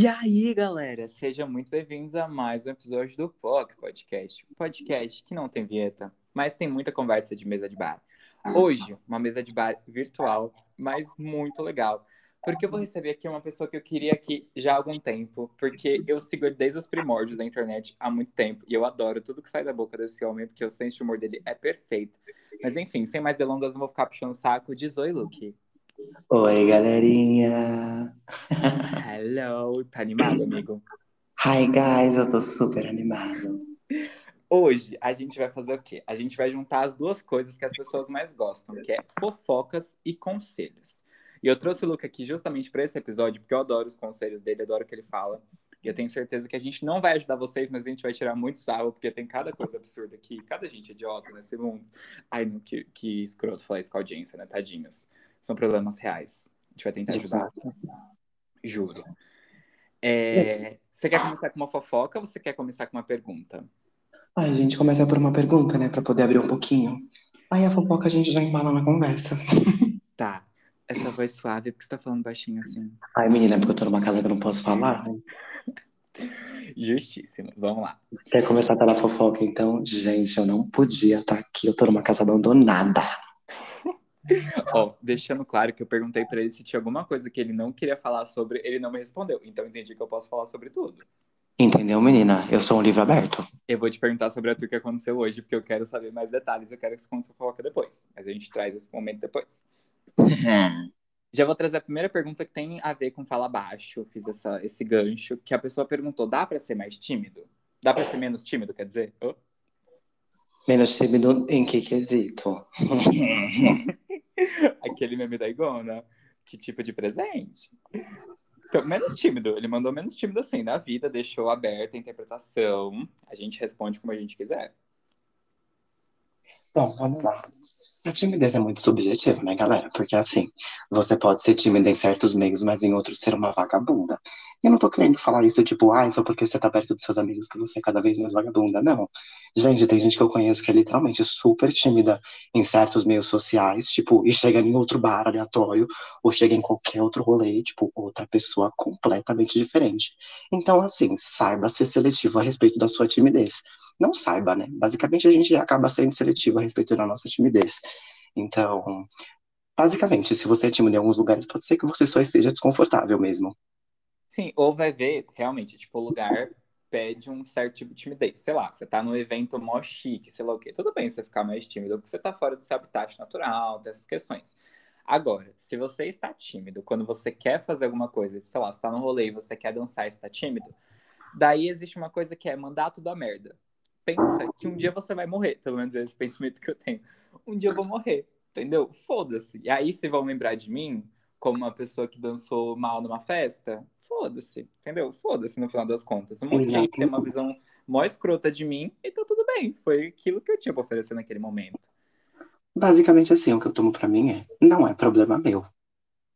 E aí, galera, sejam muito bem-vindos a mais um episódio do POC Podcast. Um podcast que não tem vinheta, mas tem muita conversa de mesa de bar. Hoje, uma mesa de bar virtual, mas muito legal. Porque eu vou receber aqui uma pessoa que eu queria aqui já há algum tempo, porque eu sigo desde os primórdios da internet há muito tempo, e eu adoro tudo que sai da boca desse homem, porque o senso de humor dele é perfeito. Mas enfim, sem mais delongas, não vou ficar puxando o saco. Diz oi, Luke. Oi, galerinha. Hello, tá animado, amigo? Hi, guys, eu tô super animado. Hoje a gente vai fazer o quê? A gente vai juntar as duas coisas que as pessoas mais gostam, que é fofocas e conselhos. E eu trouxe o Luca aqui justamente para esse episódio, porque eu adoro os conselhos dele, adoro o que ele fala. E eu tenho certeza que a gente não vai ajudar vocês, mas a gente vai tirar muito sarro, porque tem cada coisa absurda aqui, cada gente idiota nesse mundo. Ai, não, que, que escroto falar isso com a audiência, né? Tadinhos são problemas reais. A gente vai tentar ajudar. Juro. É, você quer começar com uma fofoca ou você quer começar com uma pergunta? Ai, a gente começa por uma pergunta, né? Pra poder abrir um pouquinho. Aí a fofoca a gente já embala na conversa. Tá. Essa voz suave, porque você tá falando baixinho assim? Ai, menina, é porque eu tô numa casa que eu não posso falar. Né? Justíssimo. Vamos lá. Quer começar pela fofoca, então? Gente, eu não podia estar tá aqui. Eu tô numa casa abandonada. Ó, deixando claro que eu perguntei para ele se tinha alguma coisa que ele não queria falar sobre, ele não me respondeu. Então entendi que eu posso falar sobre tudo. Entendeu, menina? Eu sou um livro aberto. Eu vou te perguntar sobre a tua que aconteceu hoje, porque eu quero saber mais detalhes. Eu quero que você fofoca depois. Mas a gente traz esse momento depois. Já vou trazer a primeira pergunta que tem a ver com fala baixo. Eu fiz essa, esse gancho, que a pessoa perguntou: dá para ser mais tímido? Dá para ser menos tímido, quer dizer? Oh. Menos tímido em que quesito? Aquele meme da Igona. Que tipo de presente? Então, menos tímido. Ele mandou menos tímido assim. Na vida, deixou aberta a interpretação. A gente responde como a gente quiser. Bom, vamos lá. A timidez é muito subjetiva, né, galera? Porque assim, você pode ser tímida em certos meios, mas em outros ser uma vagabunda. E eu não tô querendo falar isso tipo, ah, só porque você tá perto dos seus amigos que você é cada vez mais vagabunda. Não. Gente, tem gente que eu conheço que é literalmente super tímida em certos meios sociais, tipo, e chega em outro bar aleatório, ou chega em qualquer outro rolê, tipo, outra pessoa completamente diferente. Então, assim, saiba ser seletivo a respeito da sua timidez não saiba, né? Basicamente, a gente acaba sendo seletivo a respeito da nossa timidez. Então, basicamente, se você é tímido em alguns lugares, pode ser que você só esteja desconfortável mesmo. Sim, ou vai ver, realmente, tipo, o lugar pede um certo tipo de timidez. Sei lá, você tá num evento mó chique, sei lá o quê. Tudo bem você ficar mais tímido, porque você tá fora do seu habitat natural, dessas questões. Agora, se você está tímido, quando você quer fazer alguma coisa, sei lá, você tá no rolê e você quer dançar e está tímido, daí existe uma coisa que é mandar tudo a merda pensa que um dia você vai morrer. Pelo menos é esse pensamento que eu tenho. Um dia eu vou morrer, entendeu? Foda-se. E aí vocês vão lembrar de mim como uma pessoa que dançou mal numa festa? Foda-se, entendeu? Foda-se no final das contas. Um monte de gente tem uma visão mó escrota de mim e tá tudo bem. Foi aquilo que eu tinha pra oferecer naquele momento. Basicamente assim, o que eu tomo pra mim é, não é problema meu.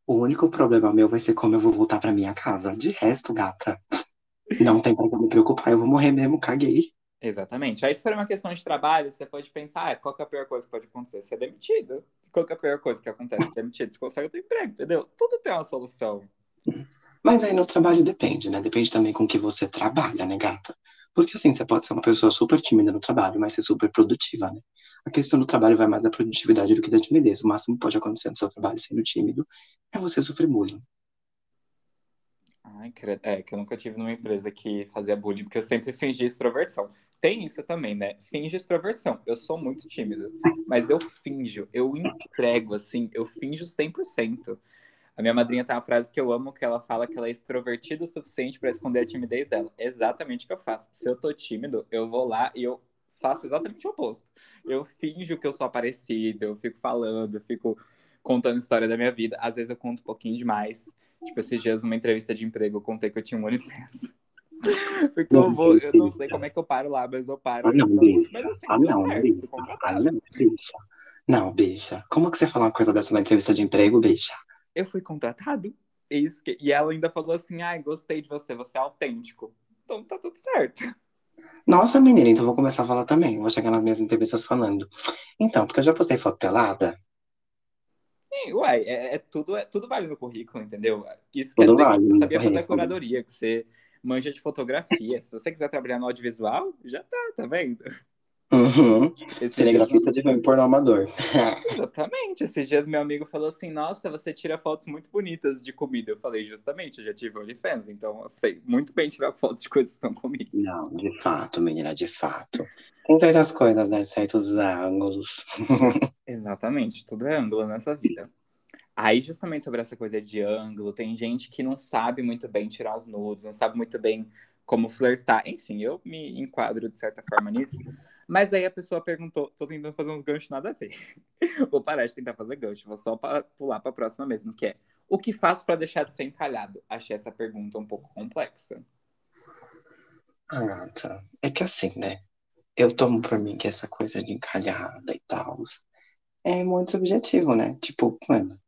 O único problema meu vai ser como eu vou voltar pra minha casa. De resto, gata, não tem pra que me preocupar, eu vou morrer mesmo, caguei. Exatamente. Aí, se for uma questão de trabalho, você pode pensar, ah, qual é a pior coisa que pode acontecer? Ser demitido. Qual é a pior coisa que acontece? Ser demitido. Você consegue outro emprego, entendeu? Tudo tem uma solução. Mas aí no trabalho depende, né? Depende também com que você trabalha, né, gata? Porque assim, você pode ser uma pessoa super tímida no trabalho, mas ser super produtiva, né? A questão do trabalho vai mais da produtividade do que da timidez. O máximo que pode acontecer no seu trabalho sendo tímido é você sofrer bullying. Ai, é, que eu nunca tive numa empresa que fazia bullying, porque eu sempre fingi extroversão. Tem isso também, né? Finge extroversão. Eu sou muito tímido, mas eu finjo, eu entrego, assim, eu finjo 100%. A minha madrinha tem uma frase que eu amo, que ela fala que ela é extrovertida o suficiente para esconder a timidez dela. É exatamente o que eu faço. Se eu tô tímido, eu vou lá e eu faço exatamente o oposto. Eu finjo que eu sou aparecido, eu fico falando, eu fico contando história da minha vida. Às vezes eu conto um pouquinho demais. Tipo, esses dias numa entrevista de emprego eu contei que eu tinha um OnlyFans. Porque eu vou, eu não sei como é que eu paro lá, mas eu paro. Ah, não, bicha. Mas assim, ah, não, certo, bicha. Ah, não, bicha. Não, bicha. Como que você falou uma coisa dessa na entrevista de emprego, bicha? Eu fui contratado. E ela ainda falou assim, ai, gostei de você, você é autêntico. Então tá tudo certo. Nossa, menina, então vou começar a falar também. Vou chegar nas minhas entrevistas falando. Então, porque eu já postei foto pelada. Sim, uai, é, é tudo, é, tudo vale no currículo, entendeu? Isso Tudo quer dizer vale que você sabia fazer currículo. curadoria, que você manja de fotografia. Se você quiser trabalhar no audiovisual, já tá, tá vendo? Uhum. Esses dias, Cinegrafista de filme pornô amador. exatamente, esses dias meu amigo falou assim, nossa, você tira fotos muito bonitas de comida. Eu falei, justamente, eu já tive OnlyFans, então eu sei muito bem tirar fotos de coisas que estão comidas. Não, de fato, menina, de fato. Tem tantas coisas, né? Certos ângulos. Exatamente, tudo é ângulo nessa vida. Aí, justamente sobre essa coisa de ângulo, tem gente que não sabe muito bem tirar os nudes, não sabe muito bem como flertar. Enfim, eu me enquadro de certa forma nisso. Mas aí a pessoa perguntou, tô tentando fazer uns ganchos nada a ver. vou parar de tentar fazer gancho, vou só pa- pular pra próxima mesmo, que é o que faço pra deixar de ser encalhado? Achei essa pergunta um pouco complexa. Ah, gata, é que assim, né? Eu tomo por mim que essa coisa de encalhada e tal é muito subjetivo, né? Tipo, mano,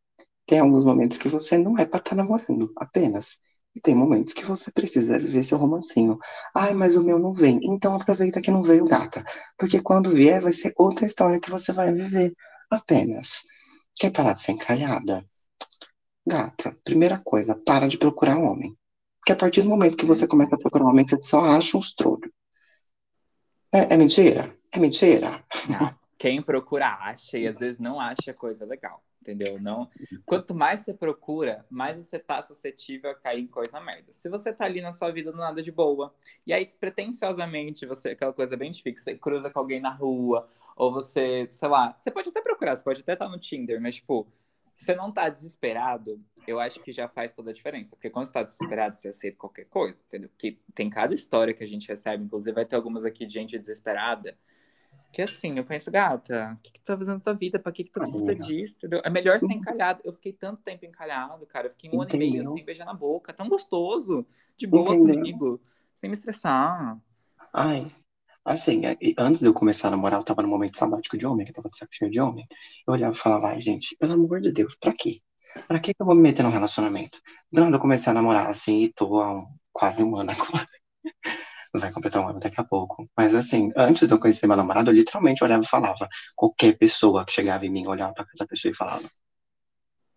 tem alguns momentos que você não é pra estar namorando, apenas. E tem momentos que você precisa viver seu romancinho. Ai, mas o meu não vem. Então aproveita que não veio, gata. Porque quando vier, vai ser outra história que você vai viver. Apenas. Quer parar de ser encalhada? Gata, primeira coisa, para de procurar um homem. Porque a partir do momento que você começa a procurar um homem, você só acha uns trolhos. É, é mentira? É mentira? Ah, quem procura acha e às vezes não acha coisa legal, entendeu? Não. Quanto mais você procura, mais você tá suscetível a cair em coisa merda. Se você tá ali na sua vida do nada de boa, e aí despretensiosamente você, aquela coisa bem difícil, você cruza com alguém na rua, ou você, sei lá, você pode até procurar, você pode até estar no Tinder, mas tipo, você não tá desesperado, eu acho que já faz toda a diferença. Porque quando você tá desesperado, você aceita qualquer coisa, entendeu? Porque tem cada história que a gente recebe, inclusive vai ter algumas aqui de gente desesperada. Que assim, eu penso, gata, o que, que tu tá fazendo na tua vida? Pra que, que tu precisa Amiga. disso? Entendeu? É melhor ser encalhado. Eu fiquei tanto tempo encalhado, cara. Eu fiquei um ano e meio Entendeu? sem beijar na boca. Tão gostoso. De boa Entendeu? comigo. Sem me estressar. Ai, assim, é, antes de eu começar a namorar, eu tava no momento sabático de homem, que eu tava de saco cheio de homem. Eu olhava e falava, ai, gente, pelo amor de Deus, pra quê? Pra que eu vou me meter num relacionamento? Do nada eu comecei a namorar, assim, e tô há um- quase um ano agora. Vai completar um ano daqui a pouco. Mas assim, antes de eu conhecer meu namorado, eu literalmente olhava e falava. Qualquer pessoa que chegava em mim, olhava pra essa pessoa e falava: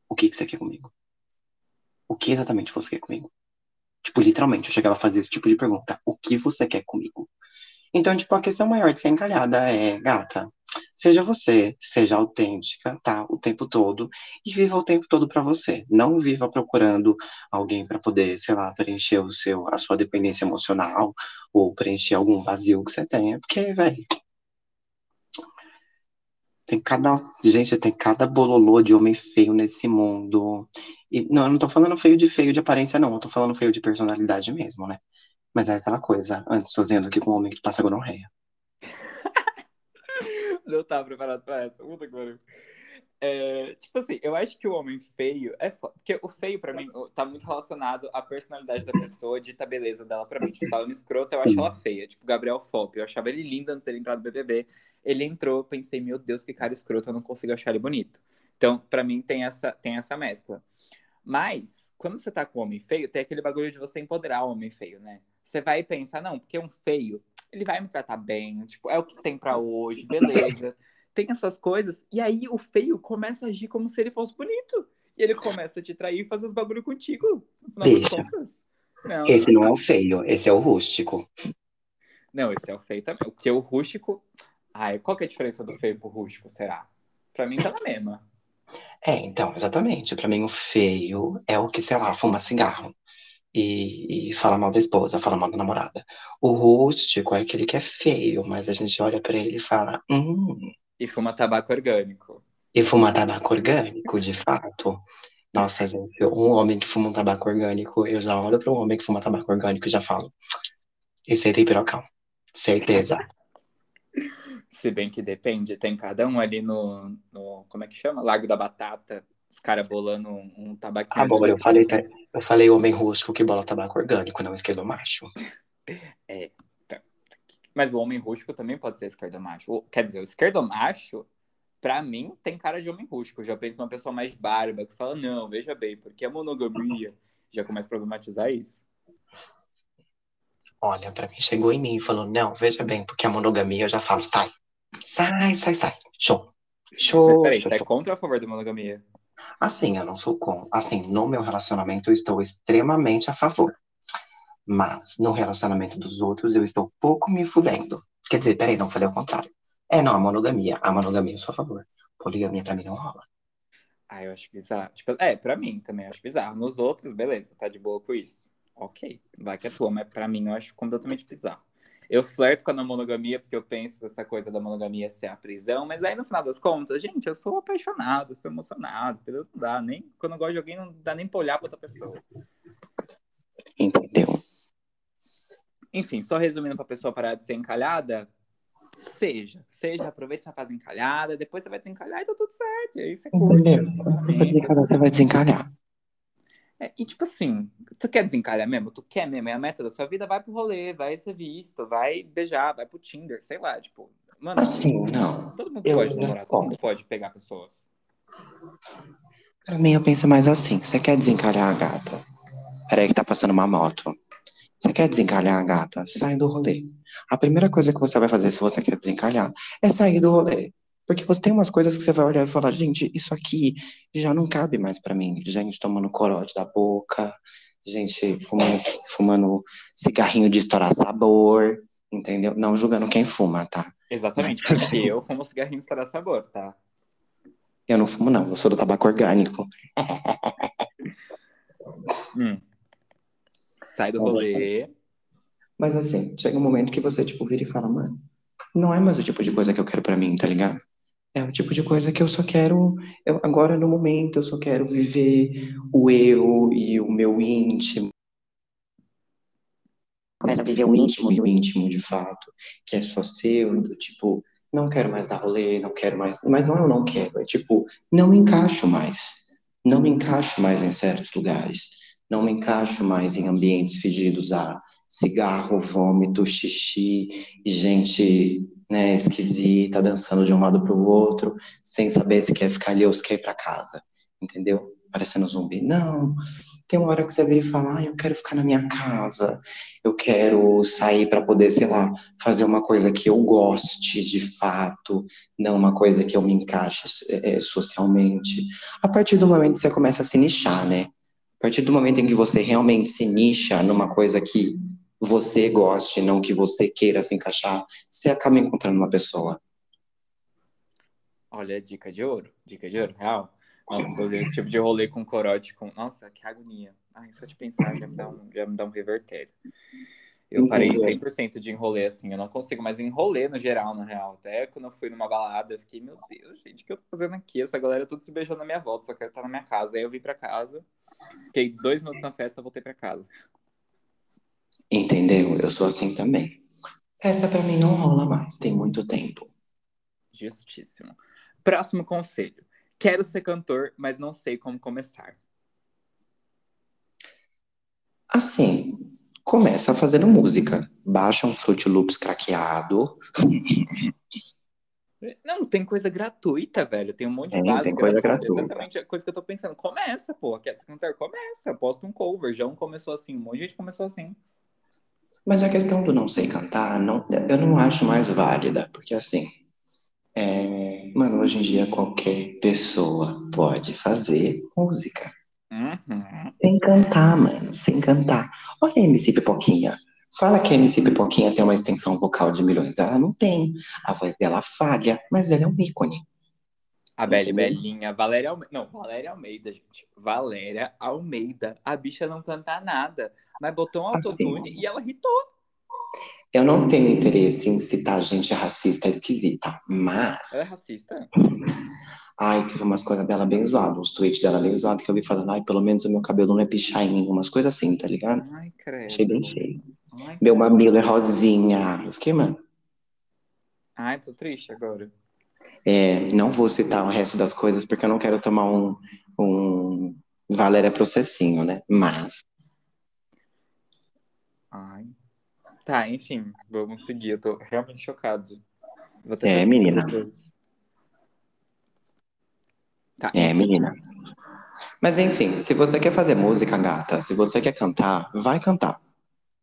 O que que você quer comigo? O que exatamente você quer comigo? Tipo, literalmente, eu chegava a fazer esse tipo de pergunta: O que você quer comigo? Então, tipo, a questão maior de ser encalhada é, gata, seja você, seja autêntica, tá? O tempo todo e viva o tempo todo pra você. Não viva procurando alguém pra poder, sei lá, preencher o seu, a sua dependência emocional ou preencher algum vazio que você tenha, porque, velho, tem cada, gente, tem cada bololô de homem feio nesse mundo. E não, eu não tô falando feio de feio de aparência, não. Eu tô falando feio de personalidade mesmo, né? Mas é aquela coisa, antes fazendo aqui com um homem que passa gonorreia. Não tava preparado pra essa. Puta que pariu. É, tipo assim, eu acho que o homem feio é. Porque o feio, pra mim, tá muito relacionado à personalidade da pessoa, dita a beleza dela pra mim. Tipo, se ela me escrota, eu acho ela feia. Tipo, Gabriel Fop. Eu achava ele lindo antes dele entrar no BBB. Ele entrou, pensei, meu Deus, que cara escroto, eu não consigo achar ele bonito. Então, pra mim, tem essa, tem essa mescla. Mas, quando você tá com o homem feio, tem aquele bagulho de você empoderar o homem feio, né? Você vai pensar, não, porque um feio, ele vai me tratar bem, tipo, é o que tem pra hoje, beleza. Tem as suas coisas, e aí o feio começa a agir como se ele fosse bonito. E ele começa a te trair e fazer os bagulho contigo, no final das Deixa. contas. Não, Esse não é o feio, esse é o rústico. não, esse é o feio também. Porque o rústico. Ai, qual que é a diferença do feio pro rústico, será? Pra mim tá na mesma. É, então, exatamente. Pra mim, o feio é o que, sei lá, fuma cigarro e, e fala mal da esposa, fala mal da namorada. O rústico é aquele que é feio, mas a gente olha pra ele e fala, hum, E fuma tabaco orgânico. e fuma tabaco orgânico, de fato. Nossa, gente, um homem que fuma um tabaco orgânico, eu já olho para um homem que fuma tabaco orgânico e já falo, esse aí tem pirocão. Certeza. Se bem que depende, tem cada um ali no, no como é que chama? Lago da Batata. Os caras bolando um, um tabaquinho. Amor, ali. eu falei, tá- eu falei homem rústico que bola tabaco orgânico, não esquerdo macho. Mas o homem rústico também pode ser esquerdomacho. Quer dizer, o esquerdomacho, pra mim, tem cara de homem rústico. Eu já penso numa pessoa mais barba que fala, não, veja bem, porque a monogamia já começa a problematizar isso. Olha, pra mim chegou em mim e falou, não, veja bem, porque a monogamia eu já falo, sai. Sai, sai, sai. Show. Mas Show. peraí, show, você é show. contra ou a favor da monogamia? Assim, eu não sou com. Assim, no meu relacionamento eu estou extremamente a favor. Mas no relacionamento dos outros eu estou pouco me fudendo. Quer dizer, peraí, não falei ao contrário. É, não, a monogamia. A monogamia eu sou a favor. Poligamia pra mim não rola. Ah, eu acho bizarro. Tipo, é, pra mim também acho bizarro. Nos outros, beleza, tá de boa com isso. Ok, vai que é tua, mas pra mim eu acho completamente bizarro. Eu flerto com a monogamia porque eu penso essa coisa da monogamia ser a prisão, mas aí no final das contas, gente, eu sou apaixonado, sou emocionado, entendeu? Não dá nem. Quando eu gosto de alguém, não dá nem pra olhar pra outra pessoa. Entendeu? Enfim, só resumindo pra pessoa parar de ser encalhada, seja. Seja, aproveite essa fase encalhada, depois você vai desencalhar e tá tudo certo. E aí você curte. Entendeu? Você vai desencalhar. É, e tipo assim, tu quer desencalhar mesmo? Tu quer mesmo? É a meta da sua vida? Vai pro rolê, vai ser visto, vai beijar, vai pro Tinder, sei lá, tipo. Mano, Assim, não. todo mundo eu pode namorar, todo mundo pode pegar pessoas. Pra mim, eu penso mais assim. Você quer desencalhar a gata? Peraí que tá passando uma moto. Você quer desencalhar a gata? Sai do rolê. A primeira coisa que você vai fazer se você quer desencalhar é sair do rolê. Porque você tem umas coisas que você vai olhar e falar, gente, isso aqui já não cabe mais pra mim. Gente tomando corote da boca, gente fumando, fumando cigarrinho de estourar sabor, entendeu? Não julgando quem fuma, tá? Exatamente, porque eu fumo cigarrinho estourar sabor, tá? Eu não fumo, não. Eu sou do tabaco orgânico. Hum. Sai do rolê. Mas assim, chega um momento que você, tipo, vira e fala, mano, não é mais o tipo de coisa que eu quero pra mim, tá ligado? É o tipo de coisa que eu só quero, eu, agora no momento, eu só quero viver o eu e o meu íntimo. Começa a viver o íntimo e o íntimo de fato, que é só seu, do tipo, não quero mais dar rolê, não quero mais. Mas não é eu não quero, é tipo, não me encaixo mais. Não me encaixo mais em certos lugares. Não me encaixo mais em ambientes fedidos a cigarro, vômito, xixi e gente né, esquisita, dançando de um lado para o outro, sem saber se quer ficar ali ou se quer ir para casa, entendeu? Parecendo zumbi. Não, tem uma hora que você vira e fala, ah, eu quero ficar na minha casa, eu quero sair para poder, sei lá, fazer uma coisa que eu goste de fato, não uma coisa que eu me encaixe é, socialmente. A partir do momento que você começa a se nichar, né? A partir do momento em que você realmente se nicha numa coisa que você goste, não que você queira se encaixar, você acaba encontrando uma pessoa. Olha, dica de ouro. Dica de ouro, real. Nossa, inclusive esse tipo de rolê com corote, com. Nossa, que agonia. Ai, só de pensar já me dá um, já me dá um revertério. Eu parei Entendeu? 100% de enrolê, assim. Eu não consigo mais enrolê no geral, na real. Até quando eu fui numa balada, eu fiquei, meu Deus, gente, o que eu tô fazendo aqui? Essa galera tudo se beijando na minha volta, só quero estar na minha casa. Aí eu vim pra casa, fiquei dois minutos na festa, voltei pra casa. Entendeu? Eu sou assim também. Festa pra mim não rola mais, tem muito tempo. Justíssimo. Próximo conselho. Quero ser cantor, mas não sei como começar. Assim, começa fazendo música. Baixa um Fruit Loops craqueado. Não, tem coisa gratuita, velho. Tem um monte de base tem coisa gratuita. gratuita. Exatamente a coisa que eu tô pensando. Começa, pô. Quer ser cantor? Começa. Posta um cover. Já um começou assim. Um monte de gente começou assim. Mas a questão do não sei cantar, não, eu não acho mais válida, porque assim, é, mano, hoje em dia qualquer pessoa pode fazer música. Uhum. Sem cantar, mano, sem cantar. Olha a MC Pipoquinha. Fala que a MC Pipoquinha tem uma extensão vocal de milhões. Ela não tem. A voz dela falha, mas ela é um ícone. A Entendeu? Belinha, Valéria Almeida. Não, Valéria Almeida, gente. Valéria Almeida. A bicha não canta nada, mas botou um Assim. autotune e ela hitou. Eu não tenho interesse em citar gente racista esquisita, Ela é mas. racista? Ai, teve umas coisas dela bem zoadas, uns tweets dela bem zoados que eu vi falando, ai, pelo menos o meu cabelo não é pichain, umas coisas assim, tá ligado? Ai, credo. Achei bem feio. Ai, Meu mamilo é rosinha. Eu fiquei, mano. Ai, tô triste agora. É, não vou citar o resto das coisas porque eu não quero tomar um, um Valéria processinho, né? Mas, Ai. Tá, enfim, vamos seguir. Eu tô realmente chocado. É, menina. Tá, é, menina. Mas enfim, se você quer fazer música, gata, se você quer cantar, vai cantar.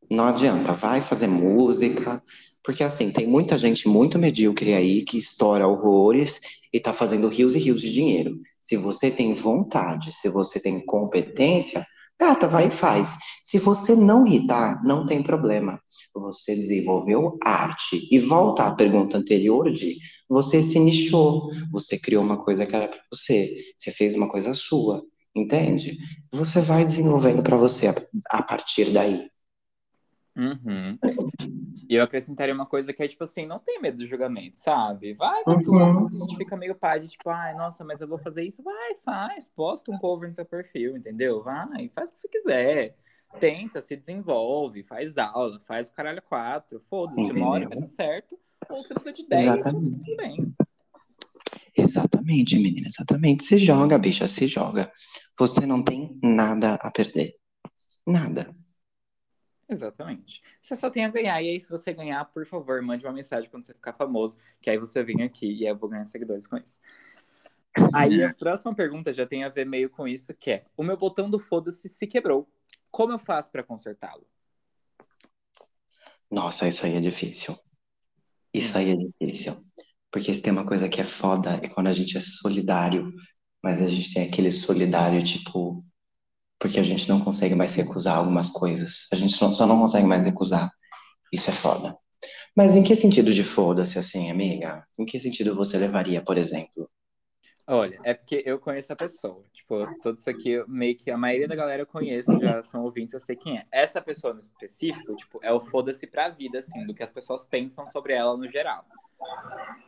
Não adianta, vai fazer música, Porque assim, tem muita gente muito medíocre aí que estoura horrores e tá fazendo rios e rios de dinheiro. Se você tem vontade, se você tem competência, gata, vai e faz. Se você não irritar, não tem problema. Você desenvolveu arte. E volta à pergunta anterior de você se nichou, você criou uma coisa que era para você, você fez uma coisa sua, entende? Você vai desenvolvendo para você a, a partir daí. Uhum. E eu acrescentaria uma coisa que é, tipo assim, não tem medo do julgamento, sabe? Vai com tudo. Uhum. A gente fica meio pai de, tipo, ai, nossa, mas eu vou fazer isso. Vai, faz. Posta um cover no seu perfil, entendeu? Vai, faz o que você quiser. Tenta, se desenvolve, faz aula, faz o caralho quatro. Foda-se, uma hora vai dar certo. Ou você muda de ideia Exatamente. tudo bem. Exatamente, menina, exatamente. Se joga, bicha, se joga. Você não tem nada a perder. Nada. Exatamente. Você só tem a ganhar. E aí, se você ganhar, por favor, mande uma mensagem quando você ficar famoso, que aí você vem aqui e eu vou ganhar seguidores com isso. Aí a próxima pergunta já tem a ver meio com isso, que é: o meu botão do foda-se se quebrou. Como eu faço para consertá-lo? Nossa, isso aí é difícil. Isso aí é difícil. Porque se tem uma coisa que é foda é quando a gente é solidário, mas a gente tem aquele solidário, tipo, porque a gente não consegue mais recusar algumas coisas. A gente só não consegue mais recusar. Isso é foda. Mas em que sentido de foda-se assim, amiga? Em que sentido você levaria, por exemplo? Olha, é porque eu conheço a pessoa. Tipo, tudo isso aqui, meio que a maioria da galera eu conheço, já são ouvintes, eu sei quem é. Essa pessoa no específico, tipo, é o foda-se pra vida, assim, do que as pessoas pensam sobre ela no geral.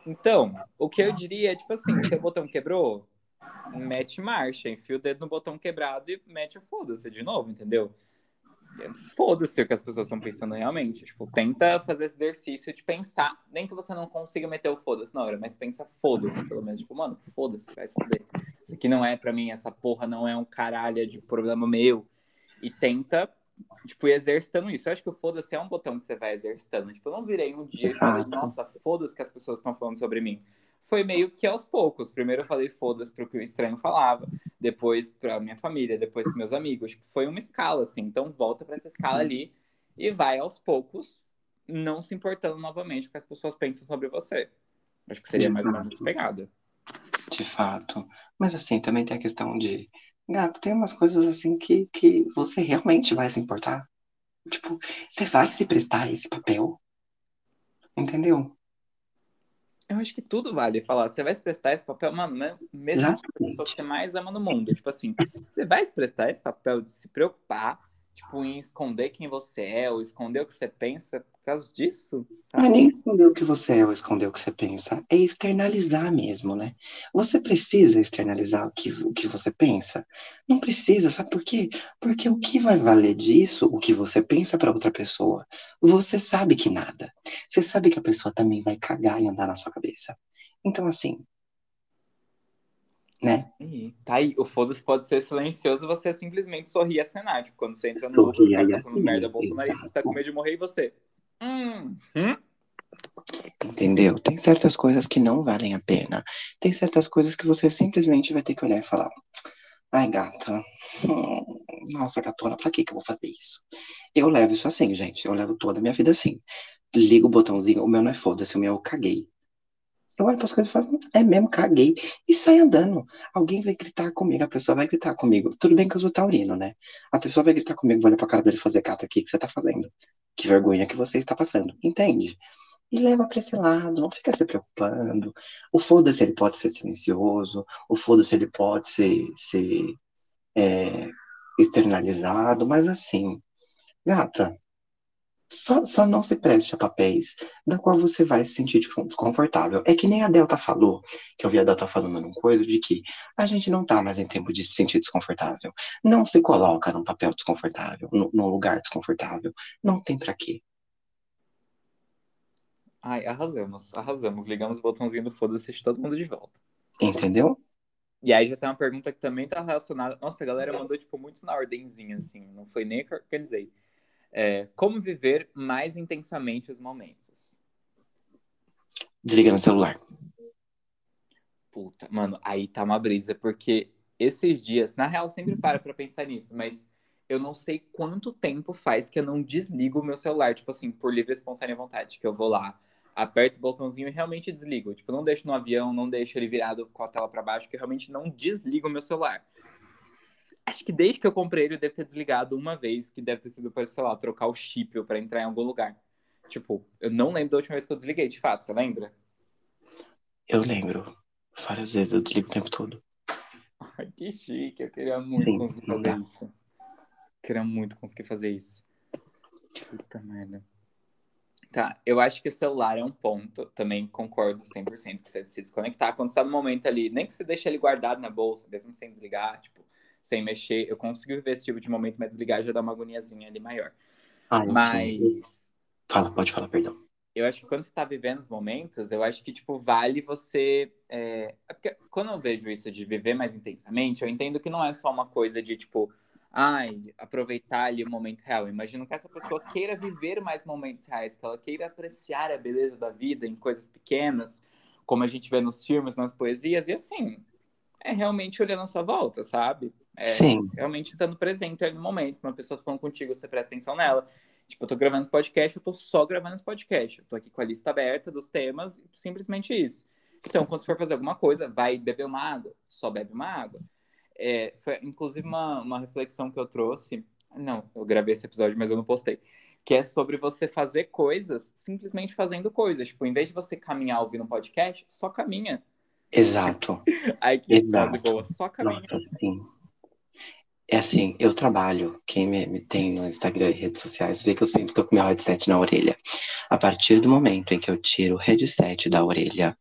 Então, o que eu diria é, tipo assim, seu botão quebrou, mete marcha, enfia o dedo no botão quebrado e mete o foda-se de novo, entendeu? Foda-se o que as pessoas estão pensando realmente. Tipo, tenta fazer esse exercício de pensar. Nem que você não consiga meter o foda-se na hora, mas pensa foda-se, pelo menos. Tipo, mano, foda-se, vai saber. Isso aqui não é para mim, essa porra não é um caralho de problema meu. E tenta, tipo, ir exercitando isso. Eu acho que o foda-se é um botão que você vai exercitando. Tipo, eu não virei um dia e falei, nossa, foda-se que as pessoas estão falando sobre mim foi meio que aos poucos. Primeiro eu falei foda-se pro que o estranho falava, depois pra minha família, depois pros meus amigos. Tipo, foi uma escala, assim. Então volta para essa escala ali e vai aos poucos, não se importando novamente o que as pessoas pensam sobre você. Acho que seria mais ou menos essa pegada. De fato. Mas assim, também tem a questão de. Gato, tem umas coisas assim que, que você realmente vai se importar. Tipo, você vai se prestar a esse papel. Entendeu? Eu acho que tudo vale falar. Você vai se prestar esse papel, mano, né? mesmo a pessoa que você mais ama no mundo. Tipo assim, você vai se prestar esse papel de se preocupar tipo, em esconder quem você é, ou esconder o que você pensa por causa disso. Sabe? É nem esconder o que você é ou esconder o que você pensa, é externalizar mesmo, né? Você precisa externalizar o que, o que você pensa? Não precisa, sabe por quê? Porque o que vai valer disso, o que você pensa para outra pessoa, você sabe que nada. Você sabe que a pessoa também vai cagar e andar na sua cabeça. Então, assim, né? tá aí, o foda-se pode ser silencioso você simplesmente sorrir e acenar. Tipo, quando você entra no Uber, o cara tá falando merda bolsonarista, você tá com medo de morrer e você. Hum, hum? Entendeu? Tem certas coisas que não valem a pena. Tem certas coisas que você simplesmente vai ter que olhar e falar. Ai, gata. Hum, nossa, gatona, pra que que eu vou fazer isso? Eu levo isso assim, gente. Eu levo toda a minha vida assim. Ligo o botãozinho, o meu não é foda-se, o meu eu caguei. Eu olho para as coisas e falo, é mesmo, caguei. E sai andando. Alguém vai gritar comigo, a pessoa vai gritar comigo. Tudo bem que eu sou taurino, né? A pessoa vai gritar comigo, vai olhar pra cara dele e fazer, cata, o que, que você tá fazendo? Que vergonha que você está passando. Entende? E leva para esse lado, não fica se preocupando. O foda-se ele pode ser silencioso, o foda-se ele pode ser, ser é, externalizado, mas assim, gata, só, só não se preste a papéis da qual você vai se sentir desconfortável. É que nem a Delta falou, que eu vi a Delta falando num coisa, de que a gente não tá mais em tempo de se sentir desconfortável. Não se coloca num papel desconfortável, num, num lugar desconfortável. Não tem para quê. Ai, arrasamos, arrasamos. Ligamos o botãozinho do foda-se de todo mundo de volta. Entendeu? E aí já tem uma pergunta que também tá relacionada. Nossa, a galera mandou, tipo, muito na ordenzinha, assim. Não foi nem que eu organizei. É, como viver mais intensamente os momentos? Desliga no celular. Puta, mano, aí tá uma brisa, porque esses dias, na real, sempre paro pra pensar nisso, mas eu não sei quanto tempo faz que eu não desligo o meu celular, tipo assim, por livre e espontânea vontade, que eu vou lá, aperto o botãozinho e realmente desligo. Tipo, não deixo no avião, não deixo ele virado com a tela para baixo, que eu realmente não desligo o meu celular. Acho que desde que eu comprei ele, eu devo ter desligado uma vez, que deve ter sido para, sei lá, trocar o chip ou para entrar em algum lugar. Tipo, eu não lembro da última vez que eu desliguei, de fato, você lembra? Eu lembro. Várias vezes eu desligo o tempo todo. Ai, que chique, eu queria muito Sim, conseguir fazer isso. Queria muito conseguir fazer isso. Puta merda. Tá, eu acho que o celular é um ponto, também concordo 100% que você se desconectar. Quando você tá no momento ali, nem que você deixe ele guardado na bolsa, mesmo sem desligar, tipo, sem mexer, eu consigo viver esse tipo de momento, mas desligar já dá uma agoniazinha ali maior. Ah, mas... Sim. Fala, pode falar, perdão. Eu acho que quando você tá vivendo os momentos, eu acho que, tipo, vale você... É... é porque quando eu vejo isso de viver mais intensamente, eu entendo que não é só uma coisa de, tipo ai, aproveitar ali o momento real. Eu imagino que essa pessoa queira viver mais momentos reais, que ela queira apreciar a beleza da vida em coisas pequenas, como a gente vê nos filmes, nas poesias, e assim, é realmente olhando a sua volta, sabe? É Sim. realmente estando presente ali no momento. Uma pessoa falando contigo, você presta atenção nela. Tipo, eu tô gravando esse podcast, eu tô só gravando esse podcast. Eu tô aqui com a lista aberta dos temas, simplesmente isso. Então, quando você for fazer alguma coisa, vai beber uma água, só bebe uma água é, foi inclusive uma, uma reflexão que eu trouxe. Não, eu gravei esse episódio, mas eu não postei. Que é sobre você fazer coisas simplesmente fazendo coisas. Tipo, em vez de você caminhar ouvindo um podcast, só caminha. Exato. Ai, que Exato. boa, só caminha. Nossa, sim. É assim, eu trabalho, quem me, me, tem no Instagram e redes sociais vê que eu sempre tô com meu headset na orelha. A partir do momento em que eu tiro o headset da orelha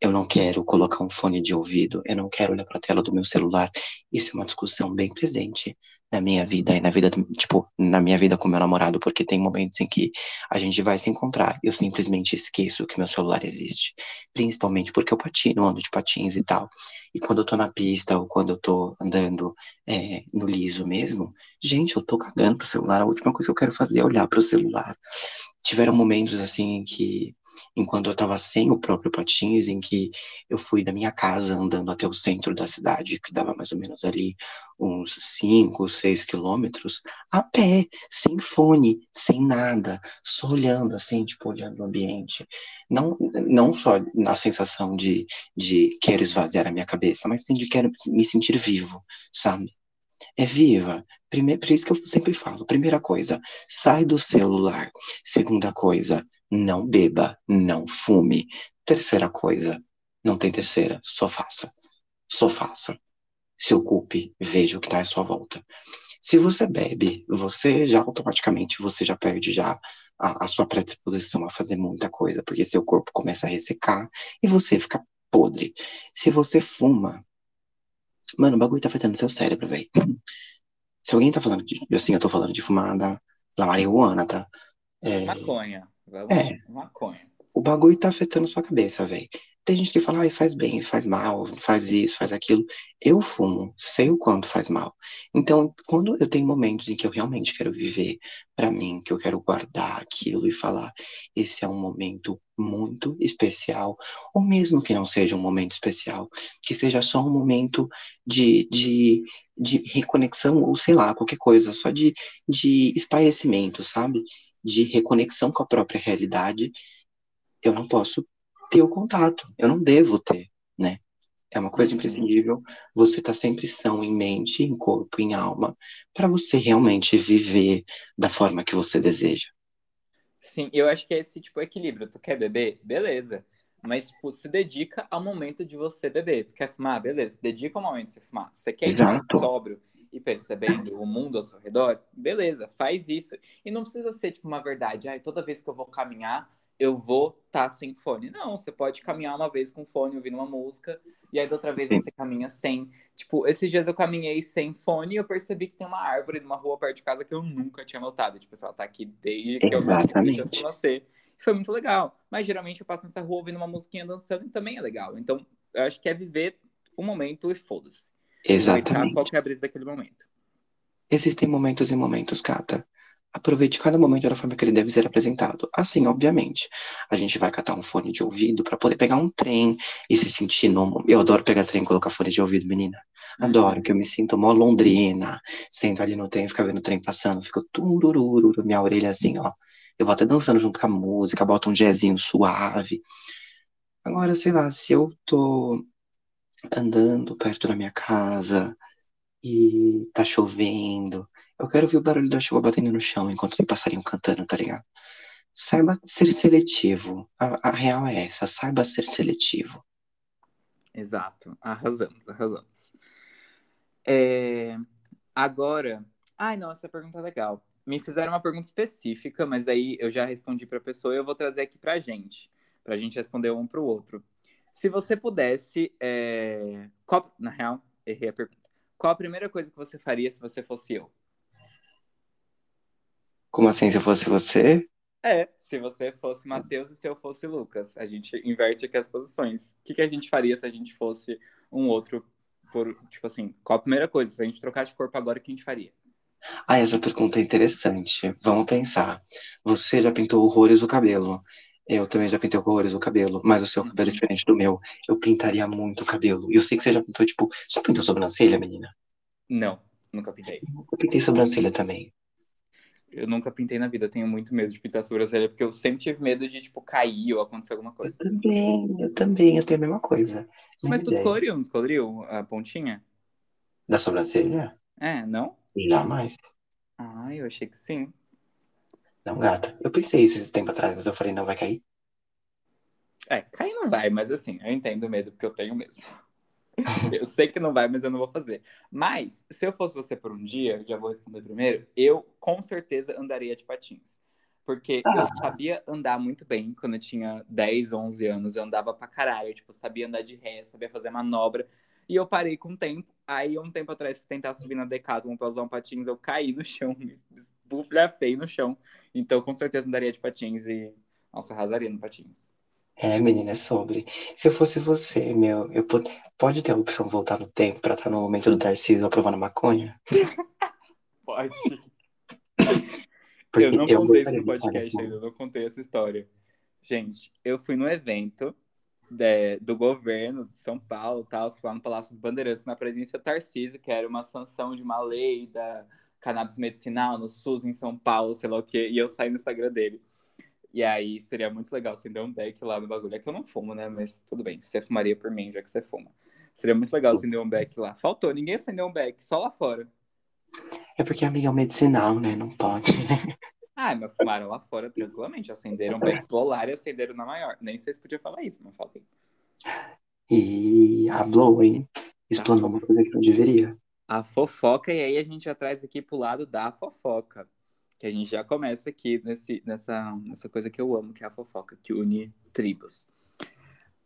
eu não quero colocar um fone de ouvido, eu não quero olhar para a tela do meu celular. Isso é uma discussão bem presente na minha vida e na vida, tipo, na minha vida com meu namorado, porque tem momentos em que a gente vai se encontrar eu simplesmente esqueço que meu celular existe. Principalmente porque eu patino, ando de patins e tal. E quando eu tô na pista ou quando eu tô andando é, no liso mesmo, gente, eu tô cagando pro celular. A última coisa que eu quero fazer é olhar pro celular. Tiveram momentos assim que enquanto eu estava sem o próprio patins, em que eu fui da minha casa andando até o centro da cidade, que dava mais ou menos ali uns 5, 6 quilômetros, a pé, sem fone, sem nada, só olhando assim, tipo, olhando o ambiente. Não, não só na sensação de, de quero esvaziar a minha cabeça, mas de quero me sentir vivo, sabe? É viva. Primeiro, por isso que eu sempre falo. Primeira coisa, sai do celular. Segunda coisa, não beba, não fume. Terceira coisa, não tem terceira, só faça. Só faça. Se ocupe, veja o que está à sua volta. Se você bebe, você já automaticamente você já perde já a, a sua predisposição a fazer muita coisa, porque seu corpo começa a ressecar e você fica podre. Se você fuma, mano, o bagulho tá afetando seu cérebro, velho. Se alguém tá falando de, assim, eu tô falando de fumada, da marihuana, tá? É, maconha. É. Maconha. O bagulho tá afetando sua cabeça, velho. Tem gente que fala, ai, faz bem, faz mal, faz isso, faz aquilo. Eu fumo, sei o quanto faz mal. Então, quando eu tenho momentos em que eu realmente quero viver para mim, que eu quero guardar aquilo e falar, esse é um momento muito especial, ou mesmo que não seja um momento especial, que seja só um momento de, de, de reconexão, ou sei lá, qualquer coisa, só de, de espairecimento, sabe? De reconexão com a própria realidade, eu não posso ter o contato, eu não devo ter, né? É uma coisa uhum. imprescindível você estar tá sempre são em mente, em corpo, em alma, para você realmente viver da forma que você deseja. Sim, eu acho que é esse tipo equilíbrio. Tu quer beber? Beleza. Mas, tipo, se dedica ao momento de você beber. Tu quer fumar? Beleza. Dedica ao momento de você fumar. Você quer estar sóbrio? E percebendo o mundo ao seu redor, beleza, faz isso. E não precisa ser tipo uma verdade, ai, toda vez que eu vou caminhar, eu vou estar tá sem fone. Não, você pode caminhar uma vez com fone, ouvindo uma música, e aí da outra vez você caminha sem. Tipo, esses dias eu caminhei sem fone e eu percebi que tem uma árvore numa rua perto de casa que eu nunca tinha notado. Tipo, ela tá aqui desde que eu nasci, nascer. Foi muito legal. Mas geralmente eu passo nessa rua ouvindo uma musiquinha dançando e também é legal. Então, eu acho que é viver o momento e foda-se. Exatamente. Qual que é a brisa daquele momento. Existem momentos e momentos, Cata. Aproveite cada momento da forma que ele deve ser apresentado. Assim, obviamente, a gente vai catar um fone de ouvido para poder pegar um trem e se sentir no. Eu adoro pegar trem e colocar fone de ouvido, menina. Adoro, que eu me sinto mó londrina. Sento ali no trem, fica vendo o trem passando, fica turururu, minha orelha assim, ó. Eu vou até dançando junto com a música, boto um jazzinho suave. Agora, sei lá, se eu tô andando perto da minha casa e tá chovendo eu quero ouvir o barulho da chuva batendo no chão enquanto tem passarinho cantando, tá ligado? Saiba ser seletivo. A, a real é essa, saiba ser seletivo. Exato, arrasamos, arrasamos. É... Agora, ai não, essa pergunta é legal. Me fizeram uma pergunta específica, mas daí eu já respondi para a pessoa e eu vou trazer aqui para gente, para a gente responder um para o outro. Se você pudesse, é... Qual... na real, errei a pergunta. Qual a primeira coisa que você faria se você fosse eu? Como assim, se eu fosse você? É, se você fosse Matheus e se eu fosse Lucas. A gente inverte aqui as posições. O que, que a gente faria se a gente fosse um outro por, tipo assim, qual a primeira coisa? Se a gente trocar de corpo agora, o que a gente faria? Ah, essa pergunta é interessante. Vamos pensar. Você já pintou horrores o cabelo. Eu também já pintei horrores o cabelo, mas o seu cabelo é diferente do meu. Eu pintaria muito o cabelo. E eu sei que você já pintou, tipo, você pintou sobrancelha, menina? Não, nunca pintei. Eu pintei sobrancelha também. Eu nunca pintei na vida, eu tenho muito medo de pintar sobrancelha, porque eu sempre tive medo de, tipo, cair ou acontecer alguma coisa. Eu também, eu também, eu tenho a mesma coisa. Mas tu descoloriu, não descoloriu a pontinha? Da sobrancelha? É, não? Jamais. Ah, eu achei que sim. Não, gata. Eu pensei isso esse tempo atrás, mas eu falei, não, vai cair? É, cair não vai, mas assim, eu entendo o medo, porque eu tenho mesmo. eu sei que não vai, mas eu não vou fazer. Mas, se eu fosse você por um dia, já vou responder primeiro, eu com certeza andaria de patins. Porque ah. eu sabia andar muito bem quando eu tinha 10, 11 anos. Eu andava pra caralho. Tipo, sabia andar de ré, sabia fazer manobra. E eu parei com o tempo. Aí, um tempo atrás, fui tentar subir na Decathlon pra usar um patins. Eu caí no chão, me feio no chão. Então, com certeza andaria de patins e... Nossa, arrasaria no patins. É, menina, é sobre. Se eu fosse você, meu, eu pod... pode ter a opção voltar no tempo pra estar no momento do Tarcísio aprovando maconha? Pode. Porque eu não eu contei isso no podcast ainda, eu não contei essa história. Gente, eu fui no evento de, do governo de São Paulo, tal, lá no Palácio dos Bandeirantes, na presença do Tarcísio, que era uma sanção de uma lei da cannabis medicinal no SUS em São Paulo, sei lá o quê, e eu saí no Instagram dele. E aí seria muito legal acender um beck lá no bagulho. É que eu não fumo, né? Mas tudo bem, você fumaria por mim, já que você fuma. Seria muito legal acender um beck lá. Faltou, ninguém acendeu um beck, só lá fora. É porque, amiga, é medicinal, né? Não pode. Ah, mas fumaram lá fora tranquilamente. Acenderam beck polar e acenderam na maior. Nem sei se podia falar isso, não falei. E a Blow, hein? Explanou uma coisa que não deveria. A fofoca, e aí a gente já traz aqui pro lado da fofoca que a gente já começa aqui nesse, nessa, nessa coisa que eu amo, que é a fofoca, que une tribos.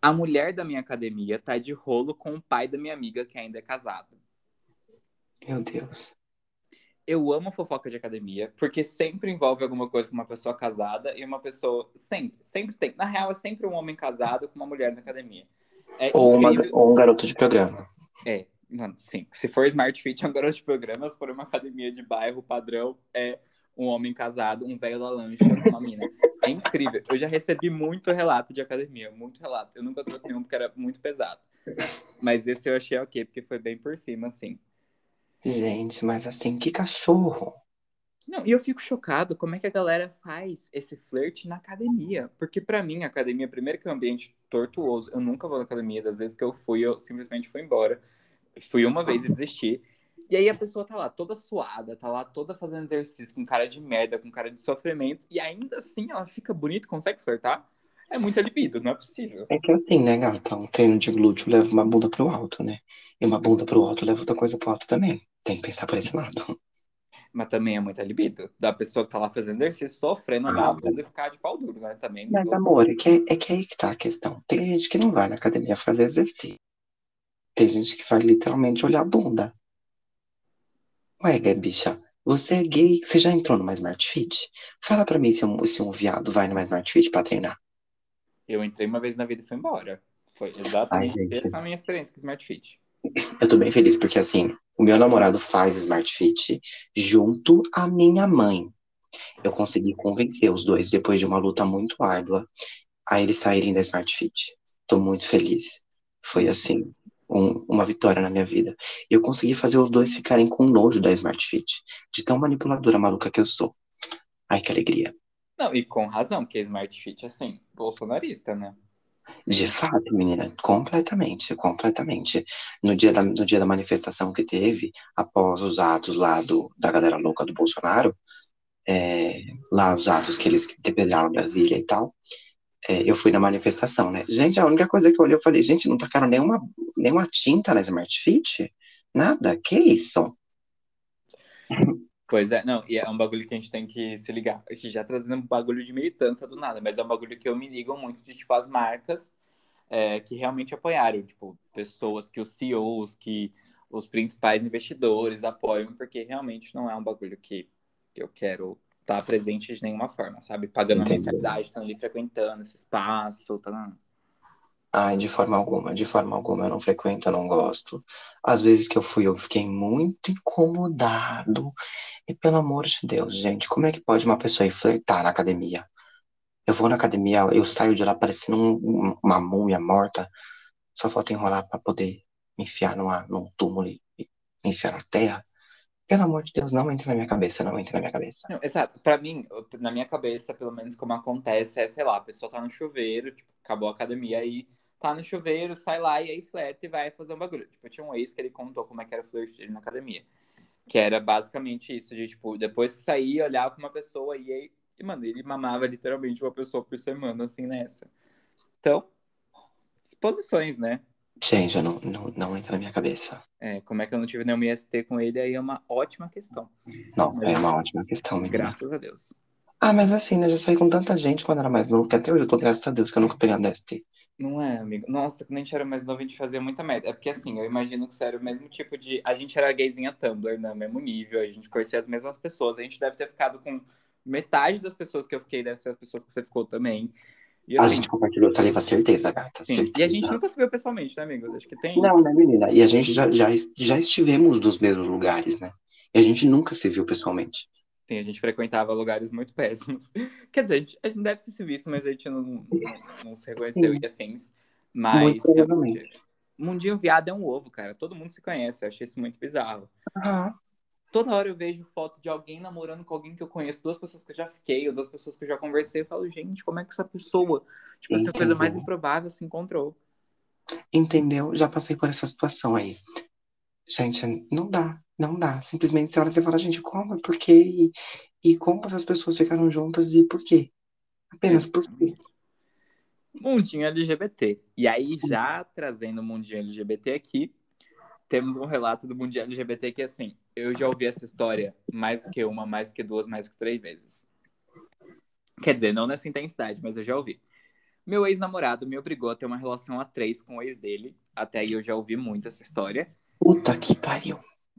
A mulher da minha academia tá de rolo com o pai da minha amiga, que ainda é casado. Meu Deus. Eu amo fofoca de academia, porque sempre envolve alguma coisa com uma pessoa casada e uma pessoa. Sempre, sempre tem. Na real, é sempre um homem casado com uma mulher na academia. É ou, uma, ou um garoto de programa. É, mano, sim. Se for Smart Fit, é um garoto de programa. Se for uma academia de bairro padrão, é um homem casado, um velho da lancha, uma mina. É incrível. Eu já recebi muito relato de academia, muito relato. Eu nunca trouxe nenhum porque era muito pesado. Mas esse eu achei ok, porque foi bem por cima, assim. Gente, mas assim, que cachorro! Não, e eu fico chocado como é que a galera faz esse flerte na academia. Porque para mim, a academia, primeiro que é um ambiente tortuoso. Eu nunca vou na academia, das vezes que eu fui, eu simplesmente fui embora. Fui uma vez e desisti. E aí a pessoa tá lá toda suada, tá lá toda fazendo exercício, com cara de merda, com cara de sofrimento, e ainda assim ela fica bonita, consegue flertar? É muita libido, não é possível. É que assim, né, gata? Um treino de glúteo leva uma bunda pro alto, né? E uma bunda pro alto leva outra coisa pro alto também. Tem que pensar por esse lado. Mas também é muita libido. Da pessoa que tá lá fazendo exercício, sofrendo ah, mal, ficar de pau duro, né? Também. Mas, amor, é que, é que aí que tá a questão. Tem gente que não vai na academia fazer exercício. Tem gente que vai literalmente olhar a bunda. Ué, bicha, você é gay, você já entrou numa Smart Fit? Fala pra mim se um, se um viado vai numa Smart Fit pra treinar. Eu entrei uma vez na vida e fui embora. Foi exatamente Ai, essa a minha experiência com Smart Fit. Eu tô bem feliz, porque assim, o meu namorado faz Smart Fit junto à minha mãe. Eu consegui convencer os dois, depois de uma luta muito árdua, a eles saírem da Smart Fit. Tô muito feliz. Foi assim, um, uma vitória na minha vida. Eu consegui fazer os dois ficarem com nojo da Smart Fit, de tão manipuladora maluca que eu sou. Ai, que alegria. Não, e com razão, porque Smart Fit, assim, bolsonarista, né? De fato, menina, completamente, completamente. No dia da, no dia da manifestação que teve, após os atos lá do, da galera louca do Bolsonaro, é, lá os atos que eles depedalaram Brasília e tal, é, eu fui na manifestação, né? Gente, a única coisa que eu olhei, eu falei, gente, não tacaram nenhuma, nenhuma tinta na Smart Fit? Nada? Que isso? Pois é, não, e é um bagulho que a gente tem que se ligar. A gente já trazendo um bagulho de militância do nada, mas é um bagulho que eu me ligo muito de, tipo, as marcas é, que realmente apoiaram, tipo, pessoas que os CEOs, que os principais investidores apoiam, porque realmente não é um bagulho que, que eu quero estar tá presente de nenhuma forma, sabe? Pagando a mensalidade, estando ali frequentando esse espaço, tá... Ai, de forma alguma, de forma alguma, eu não frequento, eu não gosto. Às vezes que eu fui, eu fiquei muito incomodado. E pelo amor de Deus, gente, como é que pode uma pessoa ir flertar na academia? Eu vou na academia, eu saio de lá parecendo um, uma múmia morta, só falta enrolar para poder me enfiar numa, num túmulo e me enfiar na terra. Pelo amor de Deus, não entre na minha cabeça, não entre na minha cabeça. Não, exato. Pra mim, na minha cabeça, pelo menos como acontece, é, sei lá, a pessoa tá no chuveiro, tipo, acabou a academia aí tá no chuveiro, sai lá e aí flerta e vai fazer um bagulho. Tipo, eu tinha um ex que ele contou como é que era o flerte dele na academia. Que era basicamente isso, de tipo, depois que saía, olhava pra uma pessoa e aí, e, mano, ele mamava literalmente uma pessoa por semana, assim, nessa. Então, exposições, né? Gente, não, não, não entra na minha cabeça. É, como é que eu não tive nenhum IST com ele aí é uma ótima questão. Não, Mas, é uma ótima questão, menina. Graças a Deus. Ah, mas assim, né? Já saí com tanta gente quando era mais novo, que até hoje eu tô, graças a Deus, que eu nunca peguei um DST. Não é, amigo. Nossa, quando a gente era mais novo, a gente fazia muita merda. É porque assim, eu imagino que era o mesmo tipo de. A gente era gayzinha Tumblr, né? Mesmo nível, a gente conhecia as mesmas pessoas. A gente deve ter ficado com metade das pessoas que eu fiquei, deve ser as pessoas que você ficou também. E, assim, a gente compartilhou saliva, certeza, gata. Sim. Certeza. E a gente nunca se viu pessoalmente, né, amigos? Acho que tem. Não, isso. né, menina? E a gente já, já, já estivemos nos mesmos lugares, né? E a gente nunca se viu pessoalmente. Sim, a gente frequentava lugares muito péssimos. Quer dizer, a gente, a gente deve ter se visto, mas a gente não, não, não se reconheceu Sim. e afins. Mas, realmente, Mundinho Viado é um ovo, cara. Todo mundo se conhece. Eu achei isso muito bizarro. Uhum. Toda hora eu vejo foto de alguém namorando com alguém que eu conheço, duas pessoas que eu já fiquei, ou duas pessoas que eu já conversei. Eu falo, gente, como é que essa pessoa, tipo, essa coisa mais improvável se encontrou? Entendeu? Já passei por essa situação aí. Gente, não dá, não dá. Simplesmente você olha e fala, gente, como, por quê? E, e como essas pessoas ficaram juntas e por quê? Apenas por quê? Mundinho LGBT. E aí, já trazendo o mundinho LGBT aqui, temos um relato do mundinho LGBT que, assim, eu já ouvi essa história mais do que uma, mais do que duas, mais do que três vezes. Quer dizer, não nessa intensidade, mas eu já ouvi. Meu ex-namorado me obrigou a ter uma relação a três com o ex dele. Até aí eu já ouvi muito essa história. Puta que pariu.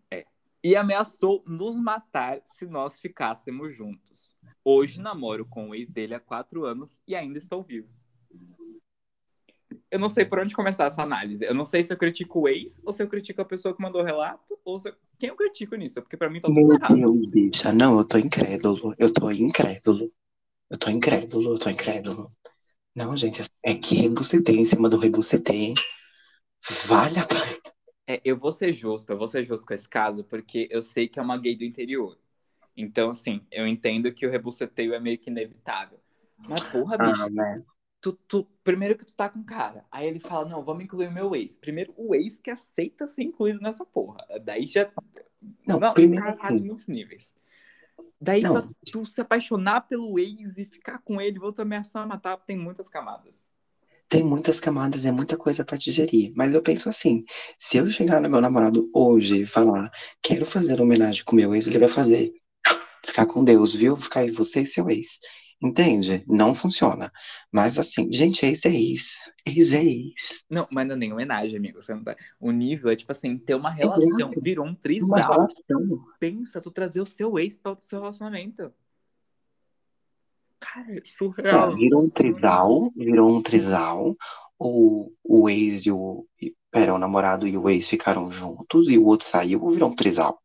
É. E ameaçou nos matar se nós ficássemos juntos. Hoje namoro com o ex dele há quatro anos e ainda estou vivo. Eu não sei por onde começar essa análise. Eu não sei se eu critico o ex ou se eu critico a pessoa que mandou o relato ou se eu... quem eu critico nisso, porque para mim tá tudo Meu errado. Deus, bicha. Não, eu tô incrédulo. Eu tô incrédulo. Eu tô incrédulo, eu tô incrédulo. Não, gente, é que rebucetei em cima do rebucetei. Vale a pena. É, eu vou ser justo, eu vou ser justo com esse caso, porque eu sei que é uma gay do interior. Então, assim, eu entendo que o rebuceteio é meio que inevitável. Mas, porra, ah, bicho, né? tu, tu, primeiro que tu tá com o cara, aí ele fala, não, vamos incluir o meu ex. Primeiro, o ex que aceita ser incluído nessa porra. Daí já... Não, não primeiro... Caralho, em muitos níveis. Daí, não. pra tu se apaixonar pelo ex e ficar com ele, vou te ameaçar matar, tem muitas camadas tem muitas camadas, é muita coisa para digerir. Mas eu penso assim: se eu chegar no meu namorado hoje e falar, quero fazer homenagem com meu ex, ele vai fazer. Ficar com Deus, viu? Ficar aí você e seu ex. Entende? Não funciona. Mas assim, gente, ex é ex. Ex é ex. Não, mas não é nem homenagem, amigo. Você não tá... O nível é tipo assim, ter uma relação. Virou um trisal. Pensa, tu trazer o seu ex para o seu relacionamento. Cara, é surreal. Virou um trisal, virou um trisal. O, o ex e o. Pera, o namorado e o ex ficaram juntos e o outro saiu, virou um trisal.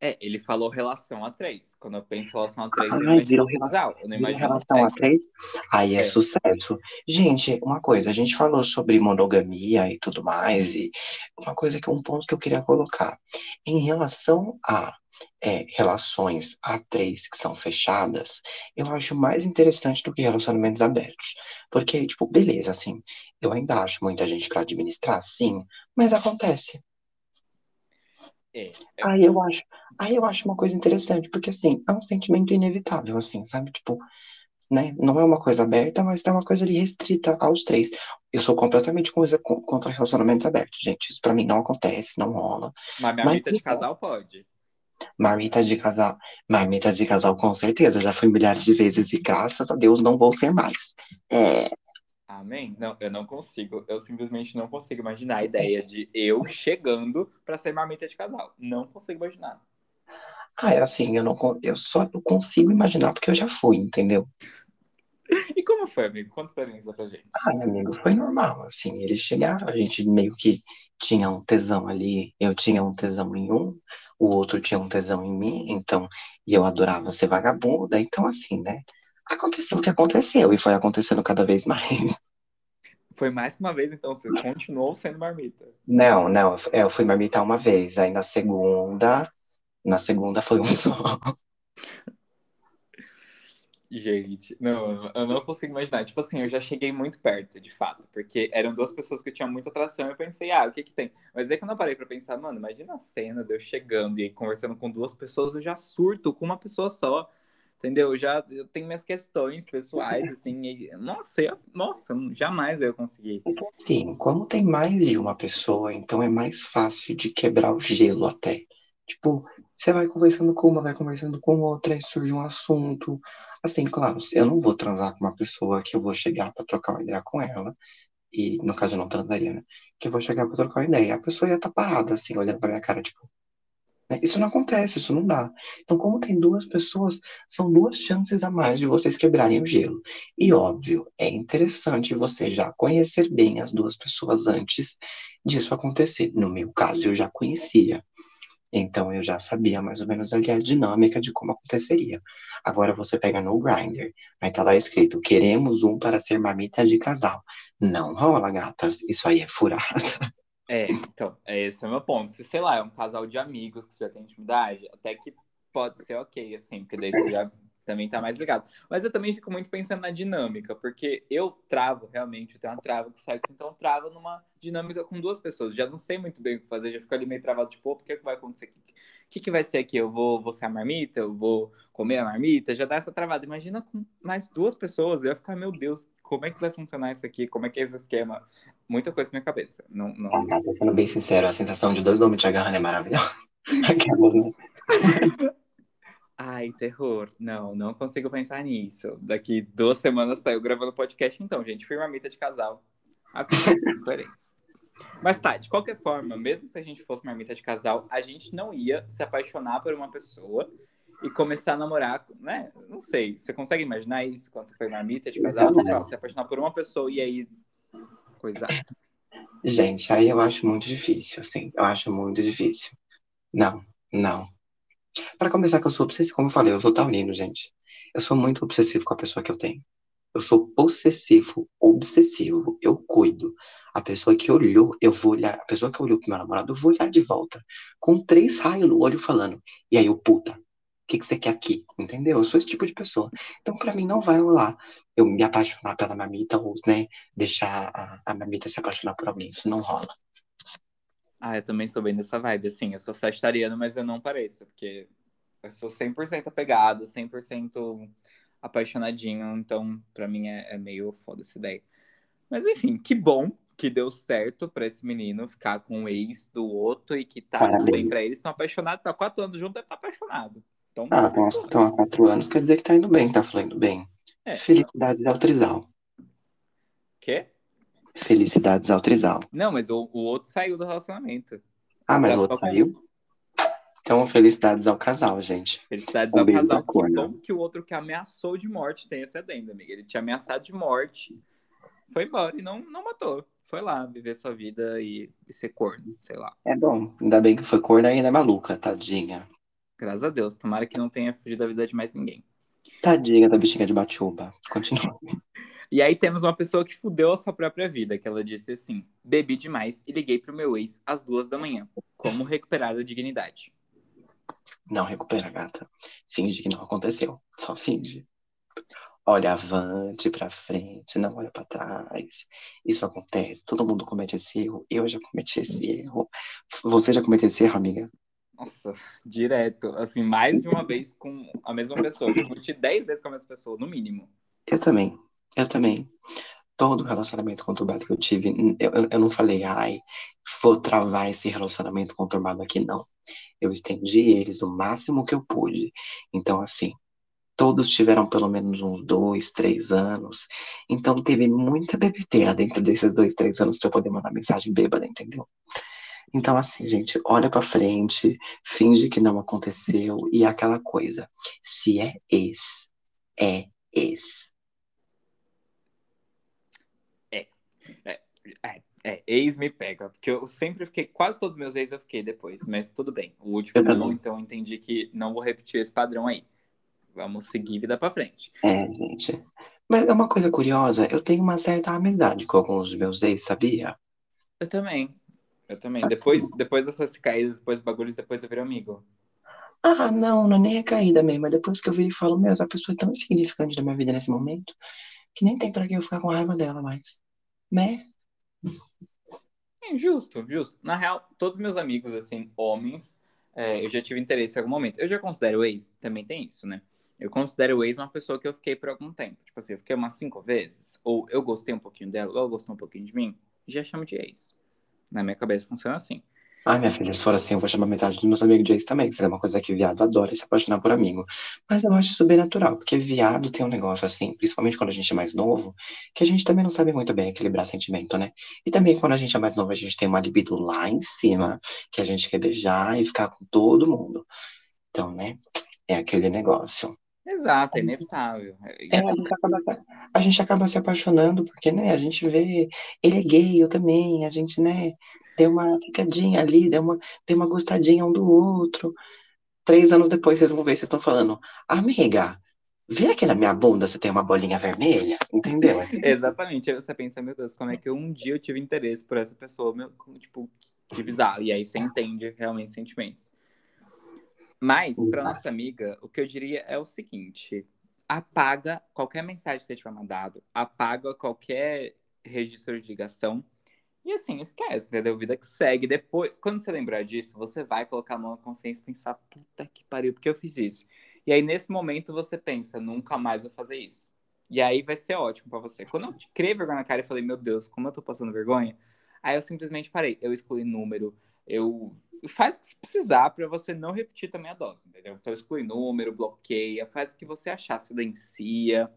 É, ele falou relação a três. Quando eu penso em relação a três, eu Ai, imagino virou um casal. Eu não imagino relação a três, aí é, É. sucesso. Gente, uma coisa, a gente falou sobre monogamia e tudo mais, e uma coisa que um ponto que eu queria colocar. Em relação a é, relações a três que são fechadas, eu acho mais interessante do que relacionamentos abertos. Porque, tipo, beleza, assim, eu ainda acho muita gente para administrar, sim, mas acontece. É. Aí eu acho, aí eu acho uma coisa interessante, porque assim, é um sentimento inevitável, assim, sabe? Tipo, né? Não é uma coisa aberta, mas é uma coisa ali restrita aos três. Eu sou completamente contra relacionamentos abertos, gente. Isso pra mim não acontece, não rola. Mas minha Mas mita de casal pode. Marmita de casal, marmita de casal com certeza, já fui milhares de vezes e graças a Deus não vou ser mais. É, Amém? Não, eu não consigo. Eu simplesmente não consigo imaginar a ideia de eu chegando pra ser marmita de casal. Não consigo imaginar. ah, é assim, eu não, eu só eu consigo imaginar porque eu já fui, entendeu? E como foi, amigo? Conta pra mim pra gente. Ai, amigo, foi normal, assim, eles chegaram, a gente meio que tinha um tesão ali, eu tinha um tesão em um, o outro tinha um tesão em mim, então, e eu adorava ser vagabunda, então assim, né? Aconteceu o que aconteceu e foi acontecendo cada vez mais. Foi mais que uma vez, então, você continuou sendo marmita. Não, não, é, eu fui marmitar uma vez, aí na segunda, na segunda foi um só. Gente, não, eu não consigo imaginar. Tipo assim, eu já cheguei muito perto, de fato, porque eram duas pessoas que eu tinha muita atração. Eu pensei, ah, o que que tem? Mas aí quando eu parei pra pensar, mano, imagina a cena de eu chegando e conversando com duas pessoas, eu já surto com uma pessoa só. Entendeu? Eu já eu tenho minhas questões pessoais, assim. e- nossa, eu, nossa, jamais eu ia conseguir. Sim, como tem mais de uma pessoa, então é mais fácil de quebrar o gelo até. Tipo, você vai conversando com uma, vai conversando com outra, aí surge um assunto. Assim, claro, eu não vou transar com uma pessoa que eu vou chegar pra trocar uma ideia com ela, e no caso eu não transaria, né? Que eu vou chegar pra trocar uma ideia. A pessoa ia estar parada, assim, olhando pra minha cara, tipo. né? Isso não acontece, isso não dá. Então, como tem duas pessoas, são duas chances a mais de vocês quebrarem o gelo. E óbvio, é interessante você já conhecer bem as duas pessoas antes disso acontecer. No meu caso, eu já conhecia. Então eu já sabia mais ou menos ali a dinâmica de como aconteceria. Agora você pega no Grindr, aí tá lá escrito: queremos um para ser marmita de casal. Não rola, gatas. Isso aí é furada. É, então, é esse é o meu ponto. Se, sei lá, é um casal de amigos que já tem intimidade, até que pode ser ok, assim, porque daí você já também tá mais ligado. Mas eu também fico muito pensando na dinâmica, porque eu travo, realmente, eu tenho uma trava com sexo, então eu travo numa dinâmica com duas pessoas. Já não sei muito bem o que fazer, já fico ali meio travado, tipo, o que, que vai acontecer aqui? O que, que vai ser aqui? Eu vou, vou ser a marmita? Eu vou comer a marmita? Já dá essa travada. Imagina com mais duas pessoas, eu ia ficar, meu Deus, como é que vai funcionar isso aqui? Como é que é esse esquema? Muita coisa na minha cabeça. Não, não, Ah, sendo bem sincero, a sensação de dois homens te agarrando é maravilhosa. Aquela, né? Ai, terror. Não, não consigo pensar nisso. Daqui duas semanas tá eu gravando podcast, então, gente. Fui marmita de casal. Acontece, coerência. Mas tá, de qualquer forma, mesmo se a gente fosse marmita de casal, a gente não ia se apaixonar por uma pessoa e começar a namorar, né? Não sei. Você consegue imaginar isso quando você foi marmita de casal? Não. Lá, se apaixonar por uma pessoa e aí. Coisa. Gente, aí eu acho muito difícil, assim. Eu acho muito difícil. Não, não. Pra começar, que eu sou obsessivo, como eu falei, eu sou taurino, gente. Eu sou muito obsessivo com a pessoa que eu tenho. Eu sou possessivo, obsessivo. Eu cuido. A pessoa que olhou, eu vou olhar. A pessoa que olhou pro meu namorado, eu vou olhar de volta. Com três raios no olho falando. E aí, eu, puta, o que, que você quer aqui? Entendeu? Eu sou esse tipo de pessoa. Então, pra mim, não vai rolar eu me apaixonar pela mamita ou, né, deixar a, a mamita se apaixonar por alguém. Isso não rola. Ah, eu também sou bem dessa vibe, assim. Eu sou sagitariano, mas eu não pareço, porque eu sou 100% apegado, 100% apaixonadinho, então pra mim é, é meio foda essa ideia. Mas enfim, que bom que deu certo pra esse menino ficar com o ex do outro e que tá tudo bem pra eles. Estão apaixonados, tá quatro anos junto, deve estar apaixonado. Então, Ah, estão há quatro anos, quer dizer que tá indo bem, tá fluindo bem. É. Felicidades ao trisal. quê? Felicidades ao trisal. Não, mas o, o outro saiu do relacionamento. Ah, mas o outro bom. saiu? Então, felicidades ao casal, gente. Felicidades Um ao casal. Que bom que o outro que ameaçou de morte tem esse adendo, amiga. Ele tinha ameaçado de morte, foi embora e não, não matou. Foi lá viver sua vida e, e ser corno, sei lá. É bom. Ainda bem que foi corna e ainda é maluca, tadinha. Graças a Deus. Tomara que não tenha fugido da vida de mais ninguém. Tadinha da bichinha de batuba. Continua. E aí temos uma pessoa que fudeu a sua própria vida, que ela disse assim: bebi demais e liguei pro meu ex às duas da manhã. Como recuperar a dignidade? Não recupera, gata. Finge que não aconteceu. Só finge. Olha avante, pra frente, não olha pra trás. Isso acontece. Todo mundo comete esse erro. Eu já cometi esse erro. Você já cometeu esse erro, amiga? Nossa, direto. Assim, mais de uma vez com a mesma pessoa. Eu cometi dez vezes com a mesma pessoa, no mínimo. Eu também. Eu também. Todo relacionamento conturbado que eu tive, eu, eu não falei, ai, vou travar esse relacionamento conturbado aqui, não. Eu estendi eles o máximo que eu pude. Então, assim, todos tiveram pelo menos uns dois, três anos. Então, teve muita bebedeira dentro desses dois, três anos pra eu poder mandar mensagem bêbada, entendeu? Então, assim, gente, olha pra frente, finge que não aconteceu e aquela coisa. Se é ex, é ex. É, é, é, ex me pega, porque eu sempre fiquei, quase todos os meus ex eu fiquei depois, mas tudo bem. O último Eu não, então eu entendi que não vou repetir esse padrão aí. Vamos seguir vida pra frente. É, gente. Mas é uma coisa curiosa, eu tenho uma certa amizade com alguns dos meus ex, sabia? Eu também. Eu também. Tá Depois, depois dessas caídas, depois dos bagulhos, depois eu virei amigo. Ah, não, não é nem a caída mesmo. Mas depois que eu vi e falo, meu, essa pessoa é tão insignificante na minha vida nesse momento, que nem tem pra que eu ficar com raiva dela mais. Né? É, justo, justo. Na real, todos meus amigos, assim, homens, é, eu já tive interesse em algum momento. Eu já considero o ex, também tem isso, né? Eu considero o ex uma pessoa que eu fiquei por algum tempo. Tipo assim, eu fiquei umas cinco vezes, ou eu gostei um pouquinho dela, ou ela gostou um pouquinho de mim, já chamo de ex. Na minha cabeça funciona assim. Ai, minha filha, se for assim, eu vou chamar metade dos meus amigos de ex também, que isso é uma coisa que viado adora se apaixonar por amigo. Mas eu acho isso bem natural, porque viado tem um negócio assim, principalmente quando a gente é mais novo, que a gente também não sabe muito bem equilibrar sentimento, né? E também quando a gente é mais novo, a gente tem uma libido lá em cima, que a gente quer beijar e ficar com todo mundo. Então, né? É aquele negócio. Exato, é inevitável. E É, a gente acaba, a gente acaba se apaixonando, porque, né, a gente vê, ele é gay, eu também, a gente, né, deu uma ficadinha ali, deu uma, deu uma gostadinha um do outro. Três anos depois, vocês vão ver, vocês estão falando, amiga, vê aqui na minha bunda se tem uma bolinha vermelha, entendeu? Exatamente. Aí você pensa, meu Deus, como é que um dia eu tive interesse por essa pessoa? Meu, tipo, que bizarro. E aí você entende realmente sentimentos. Mas, para nossa amiga, o que eu diria é o seguinte: apaga qualquer mensagem que você tiver mandado, apaga qualquer registro de ligação. E assim, esquece, entendeu? Vida que segue. Depois, quando você lembrar disso, você vai colocar a mão na consciência e pensar, puta que pariu, porque eu fiz isso. E aí, nesse momento, você pensa, nunca mais vou fazer isso. E aí vai ser ótimo pra você. Quando eu criei vergonha na cara e falei, meu Deus, como eu tô passando vergonha, aí eu simplesmente parei. Eu excluí número, eu. Faz o que precisar pra você não repetir também a dose, entendeu? Então exclui número, bloqueia, faz o que você achar, silencia.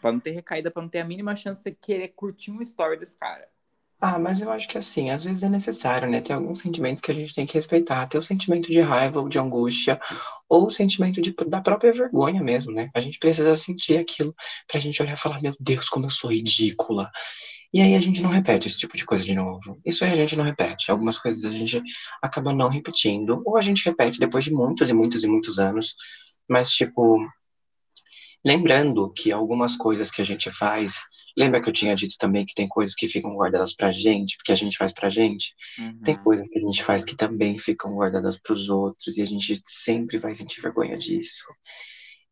Pra não ter recaída, pra não ter a mínima chance de querer curtir um story desse cara. Ah, mas eu acho que assim, às vezes é necessário, né? Tem alguns sentimentos que a gente tem que respeitar. Ter o sentimento de raiva ou de angústia, ou o sentimento de, da própria vergonha mesmo, né? A gente precisa sentir aquilo pra gente olhar e falar, meu Deus, como eu sou ridícula. E aí a gente não repete esse tipo de coisa de novo. Isso aí a gente não repete. Algumas coisas a gente acaba não repetindo, ou a gente repete depois de muitos e muitos e muitos anos. Mas, tipo, lembrando que algumas coisas que a gente faz. Lembra que eu tinha dito também que tem coisas que ficam guardadas pra gente, porque a gente faz pra gente? Tem Uhum. coisas que a gente faz que também ficam guardadas pros outros, e a gente sempre vai sentir vergonha disso.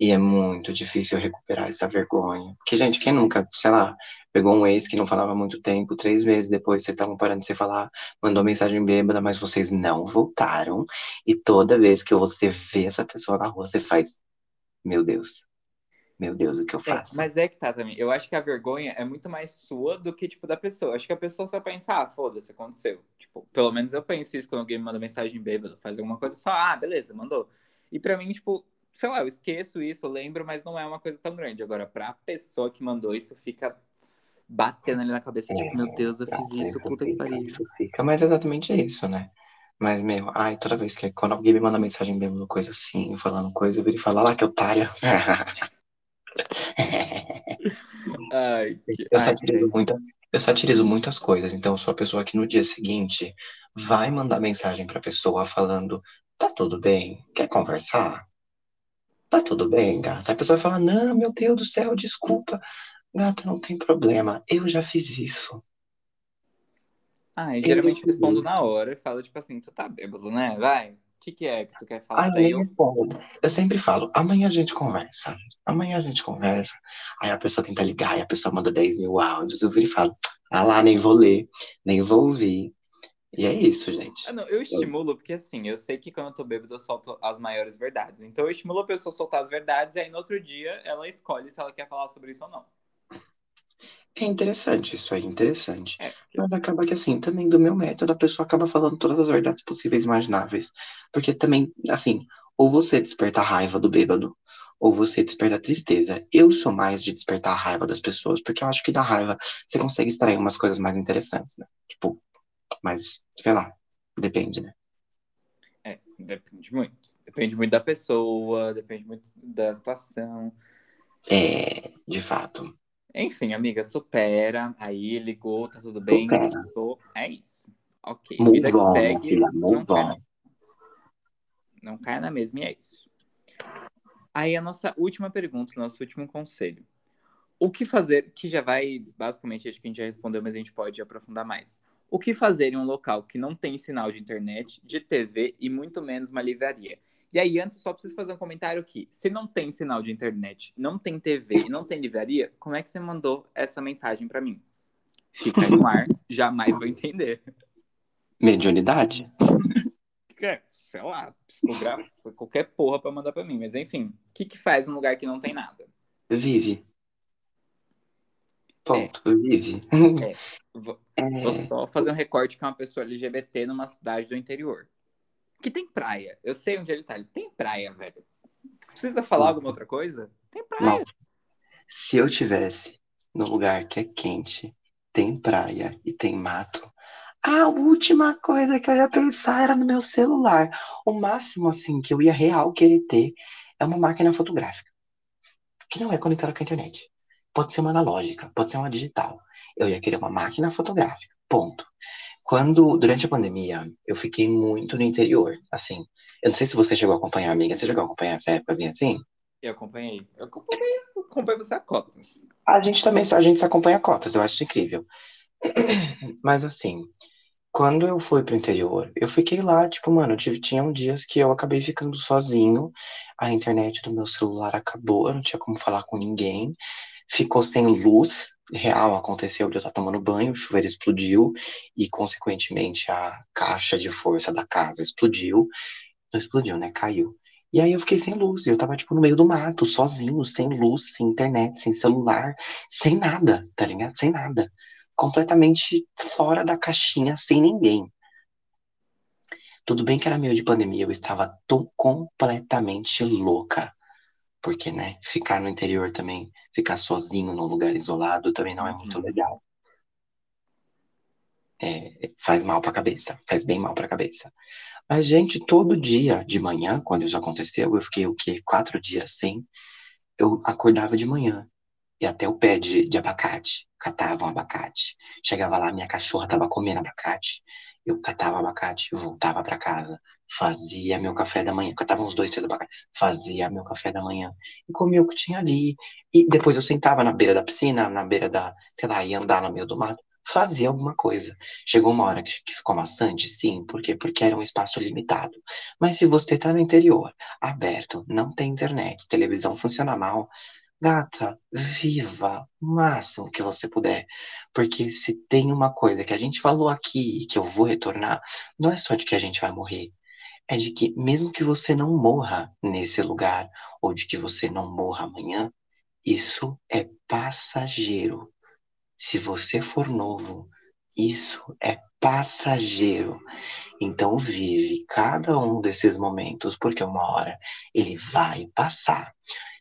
E é muito difícil recuperar essa vergonha. Porque, gente, quem nunca, sei lá, pegou um ex que não falava há muito tempo, três meses depois vocês estavam parando de se falar, mandou mensagem bêbada, mas vocês não voltaram. E toda vez que você vê essa pessoa na rua, você faz, meu Deus, meu Deus, o que eu É, faço? mas é que tá também. Eu acho que a vergonha é muito mais sua do que, tipo, da pessoa. Acho que a pessoa só pensa, ah, foda-se, aconteceu. Tipo, pelo menos eu penso isso quando alguém me manda mensagem bêbado, faz alguma coisa só, ah, beleza, mandou. E pra mim, tipo, sei lá, eu esqueço isso, eu lembro, mas não é uma coisa tão grande. Agora, pra pessoa que mandou isso, fica batendo ali na cabeça, tipo, meu Deus, eu fiz isso, puta que pariu. Isso fica, mas é exatamente isso, né? Mas, meu, ai, toda vez que quando alguém me manda mensagem mesmo, coisa assim, falando coisa, eu viro e falo, "Ah lá que otária. Ai, que... Eu ai, satirizo Cris. muita, eu satirizo muitas coisas, então sou a pessoa que no dia seguinte vai mandar mensagem pra pessoa falando Tá tudo bem? Quer conversar? Tá tudo bem, gata? A pessoa fala, não, meu Deus do céu, desculpa. Gata, não tem problema. Eu já fiz isso. Ah, e geralmente eu respondo na hora e falo, tipo assim, tu tá bêbado, né? Vai. O que, que é que tu quer falar? Aí eu... eu sempre falo, amanhã a gente conversa. Amanhã a gente conversa. Aí a pessoa tenta ligar e a pessoa manda 10 mil áudios. Eu viro e falo, ah lá, nem vou ler, nem vou ouvir. E é isso, gente. Ah, não, eu estimulo, porque assim, eu sei que quando eu tô bêbado eu solto as maiores verdades. Então eu estimulo a pessoa a soltar as verdades e aí no outro dia ela escolhe se ela quer falar sobre isso ou não. É interessante, isso aí, interessante. É. Mas acaba que assim, também do meu método, a pessoa acaba falando todas as verdades possíveis e imagináveis. Porque também, assim, ou você desperta a raiva do bêbado, ou você desperta a tristeza. Eu sou mais de despertar a raiva das pessoas, porque eu acho que da raiva você consegue extrair umas coisas mais interessantes, né? Tipo, mas, sei lá, depende, né? É, depende muito. Depende muito da pessoa, depende muito da situação. É, de fato. Enfim, amiga, supera. Aí ligou, tá tudo bem, gostou. É isso. Ok. Muito Vida bom, que segue. Filha, não, bom. Cai na... não cai na mesma e é isso. Aí a nossa última pergunta, nosso último conselho. O que fazer, que já vai, basicamente, acho que a gente já respondeu, mas a gente pode aprofundar mais. O que fazer em um local que não tem sinal de internet, de TV e muito menos uma livraria? E aí, antes, eu só preciso fazer um comentário aqui. Se não tem sinal de internet, não tem TV e não tem livraria, como é que você mandou essa mensagem para mim? Fica aí no ar, jamais vou entender. Mediunidade? É, sei lá, psicografo, qualquer porra pra mandar pra mim. Mas enfim, o que que faz num lugar que não tem nada? Vive. Ponto, é. vive. É. Vou, é. vou só fazer um recorte que é uma pessoa LGBT numa cidade do interior que tem praia. Eu sei onde ele tá. Ele tem praia, velho. Precisa falar alguma outra coisa? Tem praia. Não. Se eu tivesse no lugar que é quente, tem praia e tem mato, a última coisa que eu ia pensar era no meu celular. O máximo, assim, que eu ia real querer ter é uma máquina fotográfica. Que não é conectada com a internet. Pode ser uma analógica, pode ser uma digital. Eu ia querer uma máquina fotográfica. Ponto. Quando, durante a pandemia, eu fiquei muito no interior, assim. Eu não sei se você chegou a acompanhar, amiga. Você chegou a acompanhar essa época assim? Eu acompanhei. Eu acompanhei, eu acompanhei você a cotas. A gente também, a gente se acompanha a cotas, eu acho incrível. Mas assim, quando eu fui pro interior, eu fiquei lá, tipo, mano, tive, tinham dias que eu acabei ficando sozinho, a internet do meu celular acabou, eu não tinha como falar com ninguém, ficou sem luz, real aconteceu de eu estar tomando banho, o chuveiro explodiu e, consequentemente, a caixa de força da casa explodiu. Não explodiu, né? Caiu. E aí eu fiquei sem luz, eu tava, tipo, no meio do mato, sozinho, sem luz, sem internet, sem celular, sem nada, tá ligado? Sem nada. Completamente fora da caixinha, sem ninguém. Tudo bem que era meio de pandemia, eu estava tão completamente louca porque, né, ficar no interior também, ficar sozinho num lugar isolado também não é muito uhum. legal. É, faz mal pra cabeça, faz bem mal pra cabeça. Mas, gente, todo dia de manhã, quando isso aconteceu, eu fiquei o quê? Quatro dias sem. Eu acordava de manhã e até o pé de, de abacate, catava um abacate. Chegava lá, minha cachorra tava comendo abacate. Eu catava abacate, voltava para casa, fazia meu café da manhã, catava uns dois, três abacates, fazia meu café da manhã e comia o que tinha ali. E depois eu sentava na beira da piscina, na beira da, sei lá, ia andar no meio do mato, fazia alguma coisa. Chegou uma hora que, que ficou maçante, sim, por quê? Porque era um espaço limitado. Mas se você tá no interior, aberto, não tem internet, televisão funciona mal, Gata, viva o máximo que você puder. Porque se tem uma coisa que a gente falou aqui e que eu vou retornar, não é só de que a gente vai morrer. É de que mesmo que você não morra nesse lugar, ou de que você não morra amanhã, isso é passageiro. Se você for novo, isso é passageiro. Então vive cada um desses momentos, porque uma hora ele vai passar.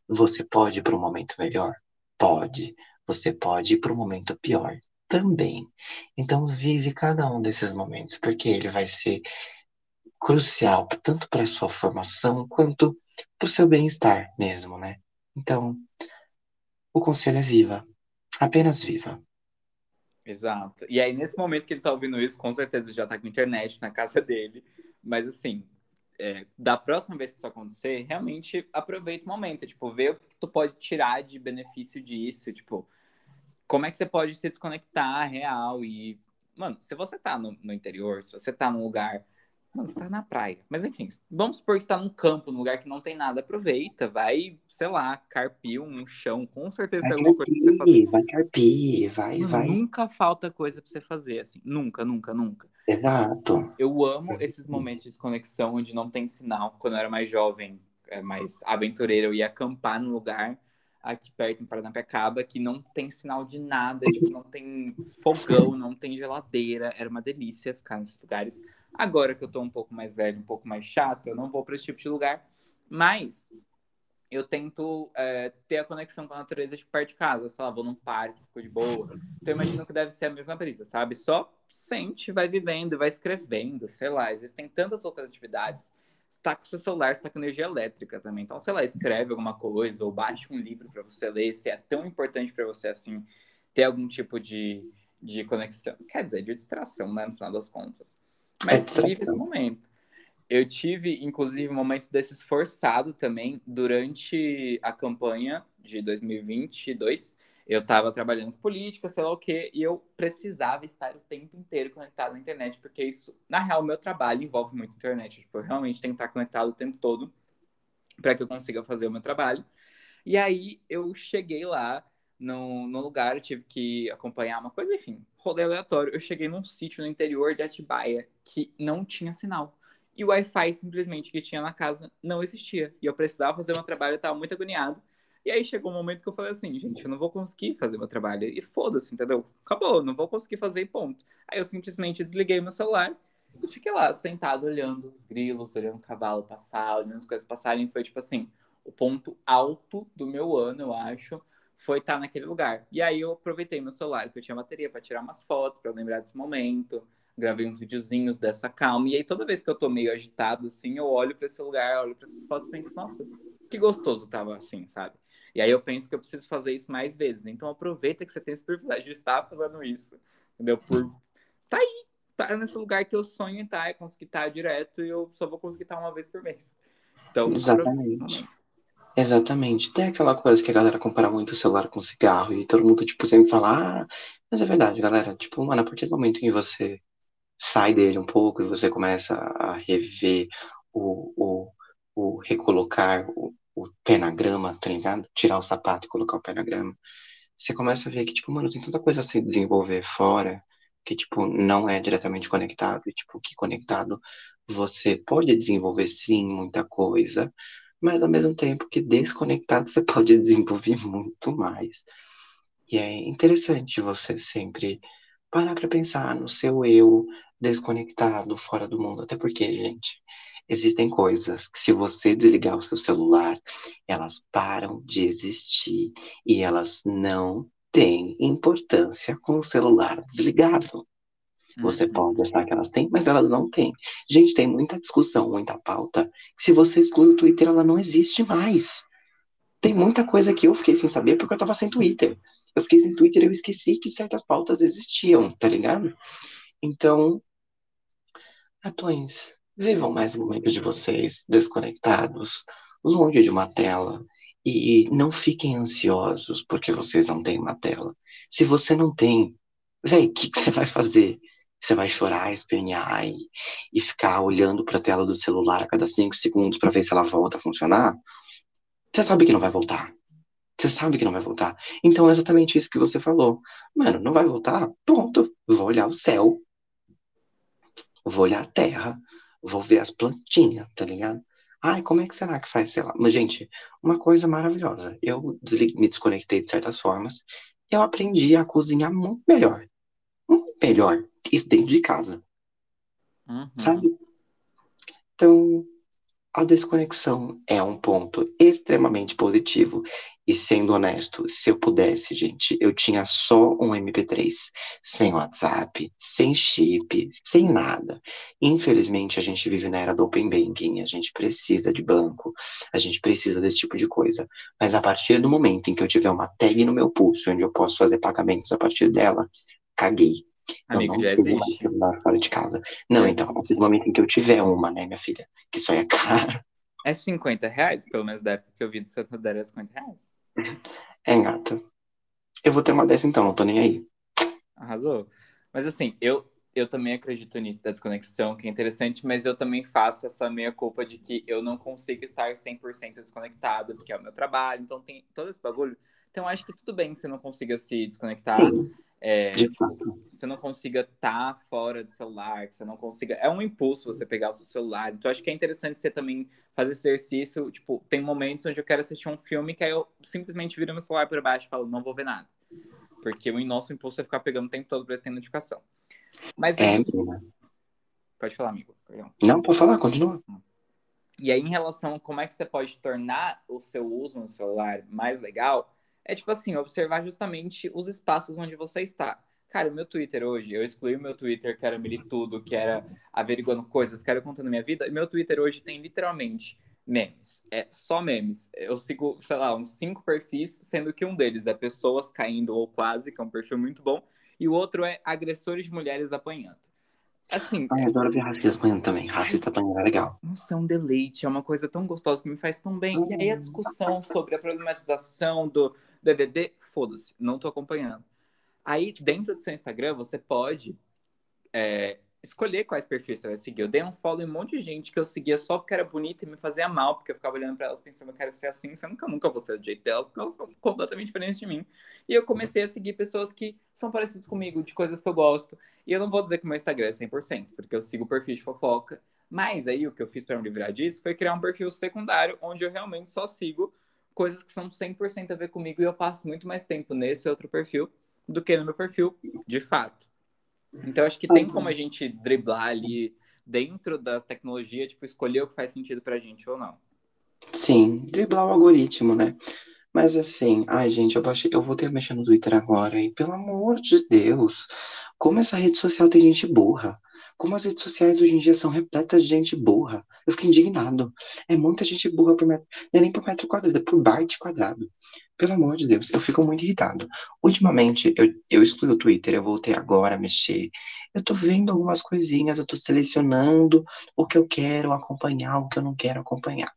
Você pode ir para um momento melhor? Pode. Você pode ir para um momento pior? Também. Então, vive cada um desses momentos, porque ele vai ser crucial tanto para a sua formação quanto para o seu bem-estar mesmo, né? Então, o conselho é viva. Apenas viva. Exato. E aí, nesse momento que ele tá ouvindo isso, com certeza já tá com internet na casa dele. Mas assim, é, da próxima vez que isso acontecer, realmente aproveita o momento, tipo, vê o que tu pode tirar de benefício disso, tipo, como é que você pode se desconectar real e, mano, se você tá no, no interior, se você tá num lugar Mano, você tá na praia. Mas enfim, vamos supor que você tá num campo, num lugar que não tem nada. Aproveita, vai, sei lá, carpir um chão. Com certeza vai tem alguma carpir, coisa pra você fazer. Vai carpir, vai, Mano, vai. Nunca falta coisa pra você fazer, assim. Nunca, nunca, nunca. Exato. Eu amo esses momentos de desconexão onde não tem sinal. Quando eu era mais jovem, é, mais aventureiro, eu ia acampar num lugar aqui perto em Paranapiacaba que não tem sinal de nada, tipo, não tem fogão, não tem geladeira. Era uma delícia ficar nesses lugares. Agora que eu tô um pouco mais velho, um pouco mais chato, eu não vou para esse tipo de lugar. Mas eu tento é, ter a conexão com a natureza de perto de casa. Sei lá, vou num parque, fico de boa. Então, eu imagino que deve ser a mesma brisa, sabe? Só sente, vai vivendo, vai escrevendo, sei lá. Existem tantas outras atividades. Você tá com seu celular, você tá com energia elétrica também. Então, sei lá, escreve alguma coisa ou baixe um livro para você ler. Se é tão importante para você, assim, ter algum tipo de, de conexão. Quer dizer, de distração, né? No final das contas. Mas é vive esse momento. Eu tive, inclusive, um momento desse esforçado também durante a campanha de 2022. Eu estava trabalhando com política, sei lá o quê, e eu precisava estar o tempo inteiro conectado na internet, porque isso, na real, meu trabalho envolve muito internet. Tipo, eu realmente tenho que estar conectado o tempo todo para que eu consiga fazer o meu trabalho. E aí eu cheguei lá no, lugar, tive que acompanhar uma coisa, enfim, rolê aleatório. Eu cheguei num sítio no interior de Atibaia que não tinha sinal. E o Wi-Fi simplesmente que tinha na casa não existia. E eu precisava fazer meu trabalho, eu tava muito agoniado. E aí chegou um momento que eu falei assim, gente, eu não vou conseguir fazer meu trabalho. E foda-se, entendeu? Acabou, não vou conseguir fazer e ponto. Aí eu simplesmente desliguei meu celular e fiquei lá, sentado, olhando os grilos, olhando o cavalo passar, olhando as coisas passarem. Foi tipo assim, o ponto alto do meu ano, eu acho foi estar tá naquele lugar. E aí eu aproveitei meu celular, que eu tinha bateria para tirar umas fotos, para lembrar desse momento. Gravei uns videozinhos dessa calma. E aí toda vez que eu tô meio agitado assim, eu olho para esse lugar, olho para essas fotos e penso, nossa, que gostoso tava assim, sabe? E aí eu penso que eu preciso fazer isso mais vezes. Então aproveita que você tem esse privilégio de estar fazendo isso. Entendeu? Por tá aí, tá nesse lugar que eu sonho estar, é conseguir estar direto e eu só vou conseguir estar uma vez por mês. Então, Exatamente. Exatamente. Tem aquela coisa que a galera compara muito o celular com cigarro e todo mundo, tipo, sempre fala, ah, mas é verdade, galera. Tipo, mano, a partir do momento que você sai dele um pouco e você começa a rever o, o, o recolocar o, o pé na grama, tá ligado? Tirar o sapato e colocar o pé na grama, você começa a ver que, tipo, mano, tem tanta coisa a se desenvolver fora que, tipo, não é diretamente conectado e, tipo, que conectado você pode desenvolver sim muita coisa, mas ao mesmo tempo que desconectado você pode desenvolver muito mais. E é interessante você sempre parar para pensar no seu eu desconectado, fora do mundo. Até porque, gente, existem coisas que se você desligar o seu celular, elas param de existir e elas não têm importância com o celular desligado. Você uhum. pode achar que elas têm, mas elas não têm. Gente, tem muita discussão, muita pauta. Que se você exclui o Twitter, ela não existe mais. Tem muita coisa que eu fiquei sem saber porque eu tava sem Twitter. Eu fiquei sem Twitter e eu esqueci que certas pautas existiam, tá ligado? Então, atões, vivam mais um momento de vocês desconectados, longe de uma tela. E não fiquem ansiosos porque vocês não têm uma tela. Se você não tem, véi, o que, que você vai fazer? Você vai chorar, espernear e, e ficar olhando para a tela do celular a cada cinco segundos para ver se ela volta a funcionar. Você sabe que não vai voltar. Você sabe que não vai voltar. Então é exatamente isso que você falou. Mano, não vai voltar? Ponto. Vou olhar o céu. Vou olhar a terra. Vou ver as plantinhas, tá ligado? Ai, como é que será que faz, sei lá. Mas, gente, uma coisa maravilhosa. Eu me desconectei de certas formas. Eu aprendi a cozinhar muito melhor. Muito melhor isso dentro de casa. Uhum. Sabe? Então, a desconexão é um ponto extremamente positivo. E sendo honesto, se eu pudesse, gente, eu tinha só um MP3, sem WhatsApp, sem chip, sem nada. Infelizmente, a gente vive na era do Open Banking, a gente precisa de banco, a gente precisa desse tipo de coisa. Mas a partir do momento em que eu tiver uma tag no meu pulso, onde eu posso fazer pagamentos a partir dela, caguei Amigo, eu não já existe. fora de casa. Não, Já então, a existe. partir do momento em que eu tiver uma, né, minha filha? Que só é caro. É 50 reais, pelo menos da época que eu vi do Santander era 50 reais. É, gata. Eu vou ter uma dessa então, não tô nem aí. Arrasou. Mas assim, eu, eu também acredito nisso da desconexão, que é interessante, mas eu também faço essa meia culpa de que eu não consigo estar 100% desconectado, porque é o meu trabalho, então tem todo esse bagulho. Então acho que tudo bem que você não consiga se desconectar, Sim, é, você não consiga estar fora do celular, que você não consiga. É um impulso você pegar o seu celular. Então, acho que é interessante você também fazer esse exercício. Tipo, tem momentos onde eu quero assistir um filme que aí eu simplesmente viro meu celular para baixo e falo, não vou ver nada. Porque o nosso impulso é ficar pegando o tempo todo se tem notificação. Mas É, pode falar, amigo. Não, pode falar, continua. E aí, em relação a como é que você pode tornar o seu uso no celular mais legal, é tipo assim, observar justamente os espaços onde você está. Cara, o meu Twitter hoje, eu excluí o meu Twitter, que era militudo, que era averiguando coisas, que era contando minha vida, e meu Twitter hoje tem literalmente memes. É só memes. Eu sigo, sei lá, uns cinco perfis, sendo que um deles é pessoas caindo ou quase, que é um perfil muito bom, e o outro é agressores de mulheres apanhando. Assim, Ai, eu adoro ver racista apanhando também. Racista apanhando é legal. nossa, é um deleite, é uma coisa tão gostosa que me faz tão bem. E aí a discussão sobre a problematização do DDD, foda-se, não tô acompanhando. Aí, dentro do seu Instagram, você pode é, escolher quais perfis você vai seguir. Eu dei um follow em um monte de gente que eu seguia só porque era bonita e me fazia mal, porque eu ficava olhando pra elas pensando, eu quero ser assim, que eu nunca vou ser do jeito delas, porque elas são completamente diferentes de mim. E eu comecei a seguir pessoas que são parecidas comigo, de coisas que eu gosto. E eu não vou dizer que o meu Instagram é 100%, porque eu sigo perfil de fofoca. Mas aí o que eu fiz para me livrar disso foi criar um perfil secundário, onde eu realmente só sigo coisas que são 100% a ver comigo e eu passo muito mais tempo nesse outro perfil do que no meu perfil, de fato. Então acho que tem como a gente driblar ali dentro da tecnologia, tipo, escolher o que faz sentido pra gente ou não. Sim, driblar o algoritmo, né? Mas assim, ai, gente, eu, baixei, eu vou ter mexer no Twitter agora, e pelo amor de Deus, como essa rede social tem gente burra. Como as redes sociais hoje em dia são repletas de gente burra. Eu fico indignado. É muita gente burra por metro. Não é nem por metro quadrado, é por byte quadrado. Pelo amor de Deus, eu fico muito irritado. Ultimamente, eu, eu excluí o Twitter, eu voltei agora a mexer. Eu tô vendo algumas coisinhas, eu tô selecionando o que eu quero acompanhar, o que eu não quero acompanhar.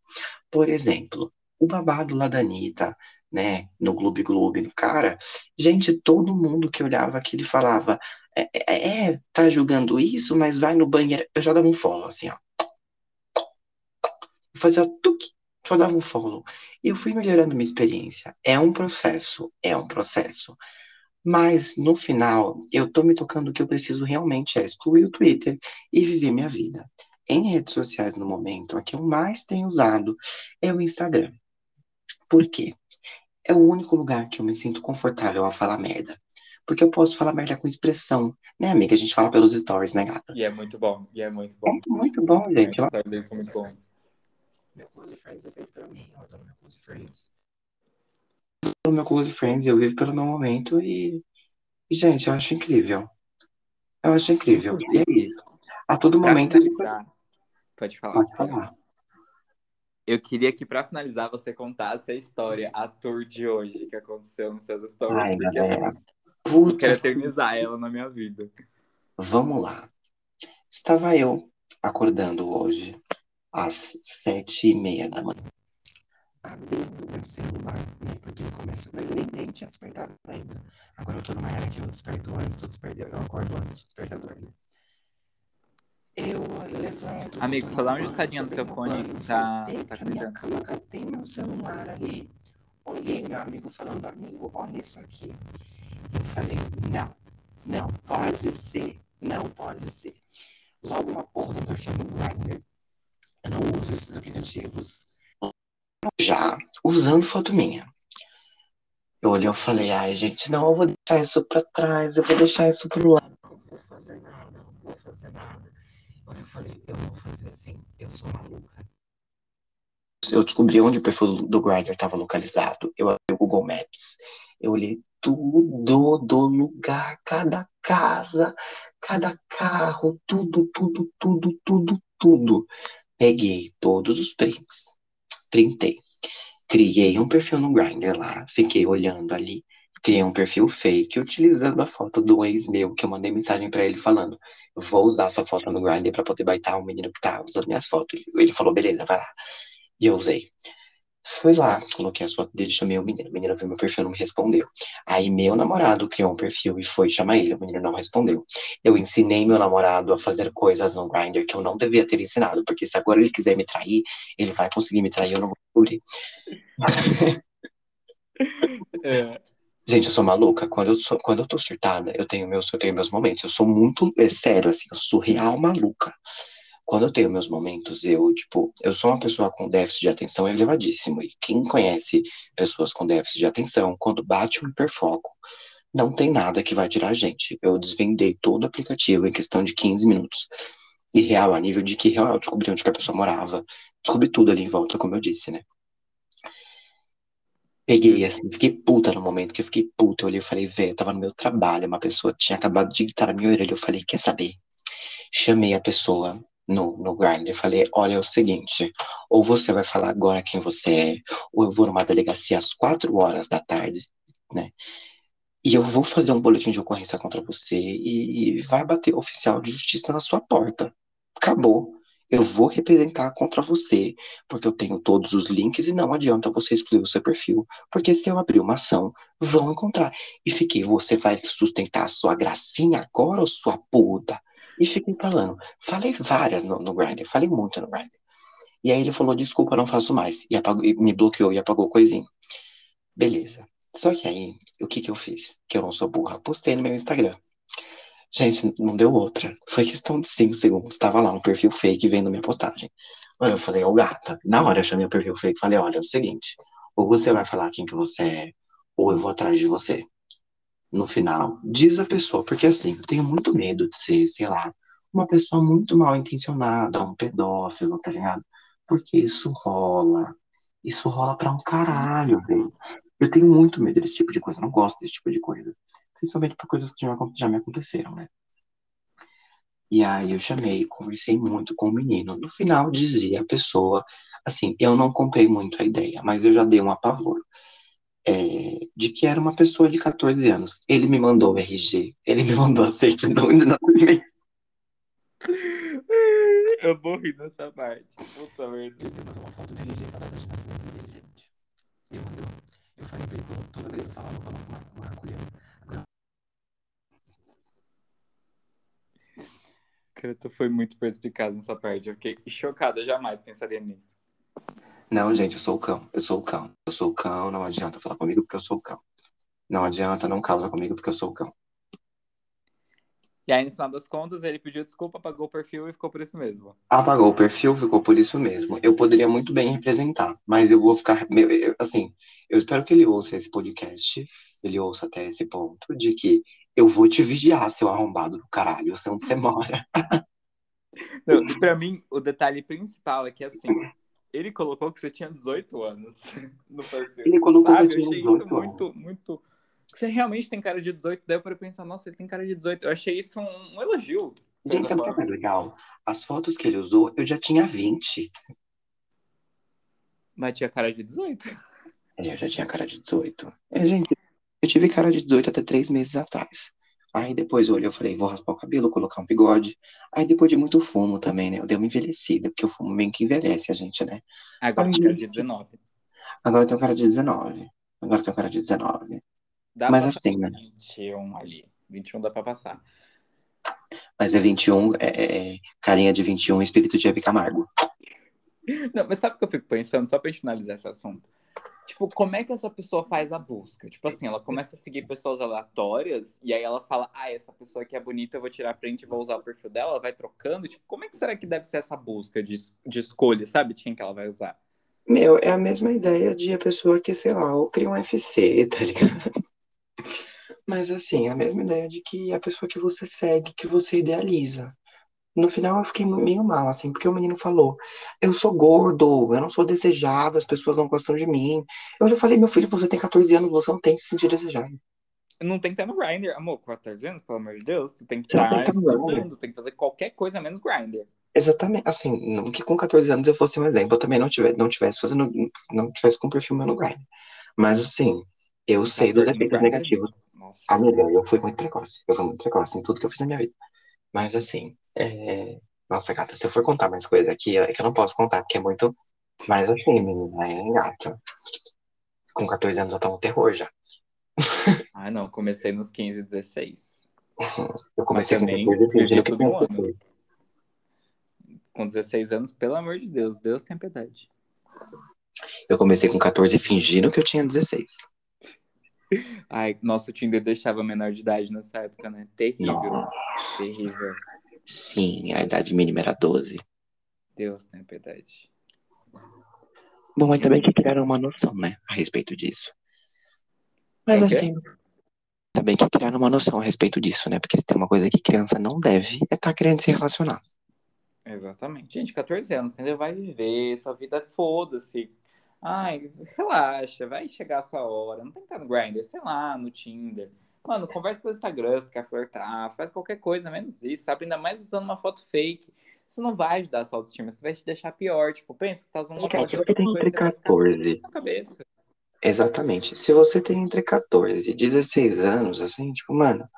Por exemplo, o babado lá da Anitta, né, no Gloob Gloob, no cara, gente, todo mundo que olhava aquilo falava, é, é, é, tá julgando isso, mas vai no banheiro, eu já dava um follow, assim, ó. Eu fazia tuque, só dava um follow. E eu fui melhorando minha experiência. É um processo, é um processo. Mas, no final, eu tô me tocando que eu preciso realmente é excluir o Twitter e viver minha vida. Em redes sociais, no momento, a que eu mais tenho usado é o Instagram. Por quê? É o único lugar que eu me sinto confortável a falar merda. Porque eu posso falar merda com expressão, né, amiga? A gente fala pelos stories, né, gata? E é muito bom, e é muito É bom. muito bom, gente. Eu Os stories deles são muito bons. Meu Close Friends é feito pra mim, eu adoro meu Close Friends. Meu Close Friends, eu vivo pelo meu momento e, e, gente, eu acho incrível. Eu acho incrível. E é isso. A todo Pra momento. finalizar, pode falar. Pode falar. Eu queria que, pra finalizar, você contasse a história, a tour de hoje que aconteceu nos seus stories, Ai, porque galera. assim, eu Puta, quero eternizar ela na minha vida. vamos lá. Estava eu acordando hoje às sete e meia da manhã. Abrindo meu celular, né? Porque ele começa. Ele nem, nem tinha despertado ainda. Agora eu tô numa era que eu desperto antes do despertador. Eu acordo antes do despertador, né? Eu levanto. Amigo, só dá uma ajustadinha no seu fone, tá- voltei tá pra minha cama, catei meu celular ali. Olhei meu amigo falando, amigo, olha isso aqui. Eu falei, não, não pode ser, não pode ser. Logo uma porra do perfil no Grindr. Eu não uso esses aplicativos. Já usando foto minha. Eu olhei e falei, ai, gente, não, eu vou deixar isso pra trás, eu vou deixar isso pro lado. Não vou fazer nada, não vou fazer nada. Eu falei, eu vou fazer assim, eu sou maluca. Eu descobri onde o perfil do Grindr estava localizado. Eu abri o Google Maps. Eu olhei tudo do lugar, cada casa, cada carro, tudo, tudo, tudo, tudo, tudo. Peguei todos os prints, printei. Criei um perfil no Grindr lá, fiquei olhando ali criei um perfil fake utilizando a foto do ex meu, que eu mandei mensagem pra ele falando: vou usar sua foto no Grindr pra poder baitar o menino que tá usando minhas fotos. Ele falou: beleza, vai lá. E eu usei. Fui lá, coloquei as fotos dele, chamei o menino. O menino viu meu perfil, não me respondeu. Aí meu namorado criou um perfil e foi chamar ele. O menino não respondeu. Eu ensinei meu namorado a fazer coisas no Grindr que eu não devia ter ensinado, porque se agora ele quiser me trair, ele vai conseguir me trair, eu não vou descobrir. É. Gente, eu sou maluca. Quando eu, sou, quando eu tô surtada, eu tenho, meus, eu tenho meus momentos. Eu sou muito, é sério, assim, eu sou real maluca. Quando eu tenho meus momentos, eu, tipo, eu sou uma pessoa com déficit de atenção elevadíssimo. E quem conhece pessoas com déficit de atenção, quando bate um hiperfoco, não tem nada que vai tirar a gente. Eu desvendei todo o aplicativo em questão de 15 minutos. E real, a nível de que real, eu descobri onde que a pessoa morava. Descobri tudo ali em volta, como eu disse, né? Peguei, assim, fiquei puta no momento que eu fiquei puta. Eu olhei e falei, velho, eu tava no meu trabalho, uma pessoa tinha acabado de gritar na minha orelha. Eu falei, quer saber? Chamei a pessoa no, no Grindr. Falei, olha, é o seguinte, ou você vai falar agora quem você é, ou eu vou numa delegacia às quatro horas da tarde, né? E eu vou fazer um boletim de ocorrência contra você e, e vai bater oficial de justiça na sua porta. Acabou. Eu vou representar contra você, porque eu tenho todos os links e não adianta você excluir o seu perfil, porque se eu abrir uma ação, vão encontrar. E fiquei, você vai sustentar a sua gracinha agora, ou sua puta? E fiquei falando. Falei várias no, no Grindr, falei muito no Grindr. E aí ele falou, desculpa, não faço mais. E, apagou, e me bloqueou e apagou o coisinho. Beleza. Só que aí, o que que eu fiz? Que eu não sou burra. Postei no meu Instagram. Gente, não deu outra. Foi questão de 5 segundos. Tava lá um perfil fake vendo minha postagem. Eu falei, ô gata. Na hora eu chamei o perfil fake e falei, olha, é o seguinte. Ou você vai falar quem que você é, ou eu vou atrás de você. No final, diz a pessoa. Porque assim, eu tenho muito medo de ser, sei lá, uma pessoa muito mal intencionada, um pedófilo, tá ligado? Porque isso rola. Isso rola pra um caralho, velho. Eu tenho muito medo desse tipo de coisa. Não gosto desse tipo de coisa principalmente por coisas que já, já me aconteceram, né? E aí eu chamei, conversei muito com o menino. No final dizia a pessoa, assim, eu não comprei muito a ideia, mas eu já dei um apavoro. É, de que era uma pessoa de 14 anos. Ele me mandou o RG, ele me mandou a certidão e não me Eu morri nessa parte. Puta merda. Ele mandou uma foto do RG e falou da dele, gente. Ele mandou. Eu falei pra ele, toda vez eu falava, coloca uma, uma colher. Cara, tu foi muito perspicaz nessa parte. Eu fiquei chocada, jamais pensaria nisso. Não, gente, eu sou o cão. Eu sou o cão. Eu sou o cão, não adianta falar comigo porque eu sou o cão. Não adianta, não causa comigo porque eu sou o cão. E aí, no final das contas, ele pediu desculpa, apagou o perfil e ficou por isso mesmo. Apagou o perfil, ficou por isso mesmo. Eu poderia muito bem representar, mas eu vou ficar. Assim, eu espero que ele ouça esse podcast, ele ouça até esse ponto, de que eu vou te vigiar, seu arrombado do caralho, eu sei onde você mora. Não, pra mim, o detalhe principal é que, assim, ele colocou que você tinha 18 anos no perfil. Ele colocou sabe? que eu achei isso muito, muito... Você realmente tem cara de 18, daí eu para pensar, nossa, ele tem cara de 18. Eu achei isso um, um elogio. Gente, sabe o que é mais legal? As fotos que ele usou, eu já tinha 20. Mas tinha cara de 18. É, eu já tinha cara de 18. É, gente, eu tive cara de 18 até três meses atrás. Aí depois eu olhei e falei, vou raspar o cabelo, colocar um bigode. Aí depois de muito fumo também, né? Eu dei uma envelhecida, porque o fumo meio que envelhece a gente, né? Agora tem cara de 19. Agora tem um cara de 19. Agora tem um cara de 19. Dá Mas pra assim, passar né? 21 ali. 21 dá pra passar. Mas é 21, é, é carinha de 21, espírito de Hebe Camargo. Não, mas sabe o que eu fico pensando? Só pra gente finalizar esse assunto. Tipo, como é que essa pessoa faz a busca? Tipo assim, ela começa a seguir pessoas aleatórias e aí ela fala, ah, essa pessoa aqui é bonita, eu vou tirar a print e vou usar o perfil dela, ela vai trocando. Tipo, como é que será que deve ser essa busca de, de escolha, sabe? Quem que ela vai usar? Meu, é a mesma ideia de a pessoa que, sei lá, ou cria um FC, tá ligado? Mas assim, é a mesma ideia de que a pessoa que você segue, que você idealiza. No final eu fiquei meio mal, assim, porque o menino falou: Eu sou gordo, eu não sou desejado, as pessoas não gostam de mim. Eu falei: Meu filho, você tem 14 anos, você não tem que se sentir desejado. Não tem que estar no Grindr. Amor, 14 anos, pelo amor de Deus. Tu tem que estar tem que estar no estudando, tem que fazer qualquer coisa menos Grindr. Exatamente, assim, não que com 14 anos eu fosse um exemplo, eu também não tivesse, não tivesse fazendo, não tivesse com perfil meu no Grindr. Mas assim, Eu sei dos 14 no efeitos negativos. Nossa. Amiga, eu fui muito precoce. Eu fui muito precoce em tudo que eu fiz na minha vida. Mas assim, é... nossa, gata, se eu for contar mais coisa aqui, é que eu não posso contar, porque é muito. Mas assim, menina, é gata. Com 14 anos eu tava um terror já. Ah, não, comecei nos 15, 16. Eu comecei com também 14 fingindo vivi que um ano. Com 16 anos, pelo amor de Deus, Deus tem piedade. Eu comecei com 14 fingindo que eu tinha 16. Ai, nossa, o Tinder deixava menor de idade nessa época, né? Terrível, Não. terrível. Sim, a idade mínima era 12. Deus tem piedade. Bom, ainda bem que criaram uma noção, né, a respeito disso. Mas É quê? assim, ainda bem que criaram uma noção a respeito disso, né? Porque se tem uma coisa que criança não deve, é estar querendo se relacionar. Exatamente. Gente, 14 anos, entendeu? Vai viver, sua vida foda-se. Ai, relaxa, vai chegar a sua hora. Não tem que estar no Grindr, sei lá, no Tinder. Mano, conversa pelo Instagram se quer flertar, faz qualquer coisa, menos isso, sabe? Ainda mais usando uma foto fake. Isso não vai ajudar a sua autoestima, isso vai te deixar pior. Tipo, pensa que tá usando uma Cara, foto você tem fake, entre ficar 14. na cabeça. Exatamente. Se você tem entre 14 e 16 anos, assim, tipo, mano,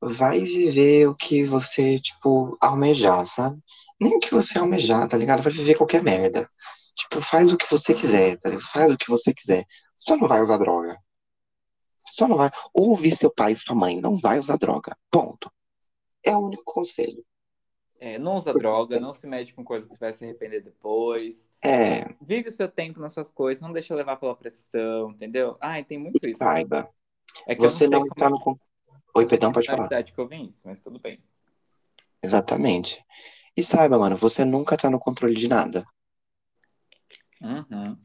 vai viver o que você, tipo, almejar, sabe? Nem o que você almejar, tá ligado? Vai viver qualquer merda. Tipo, faz o que você quiser, tá ligado? Faz o que você quiser. Só não vai usar droga. Só não vai. Ouve seu pai e sua mãe, não vai usar droga. Ponto. É o único conselho. É, não usa droga, não se mete com coisa que você vai se arrepender depois. É, Vive o seu tempo nas suas coisas, não deixa levar pela pressão, entendeu? Ai, tem muito isso. saiba. É que Você não não está no. é. Oi, perdão, pode falar. que eu vi isso, mas tudo bem. Exatamente. E saiba, mano, você nunca tá no controle de nada. Uhum.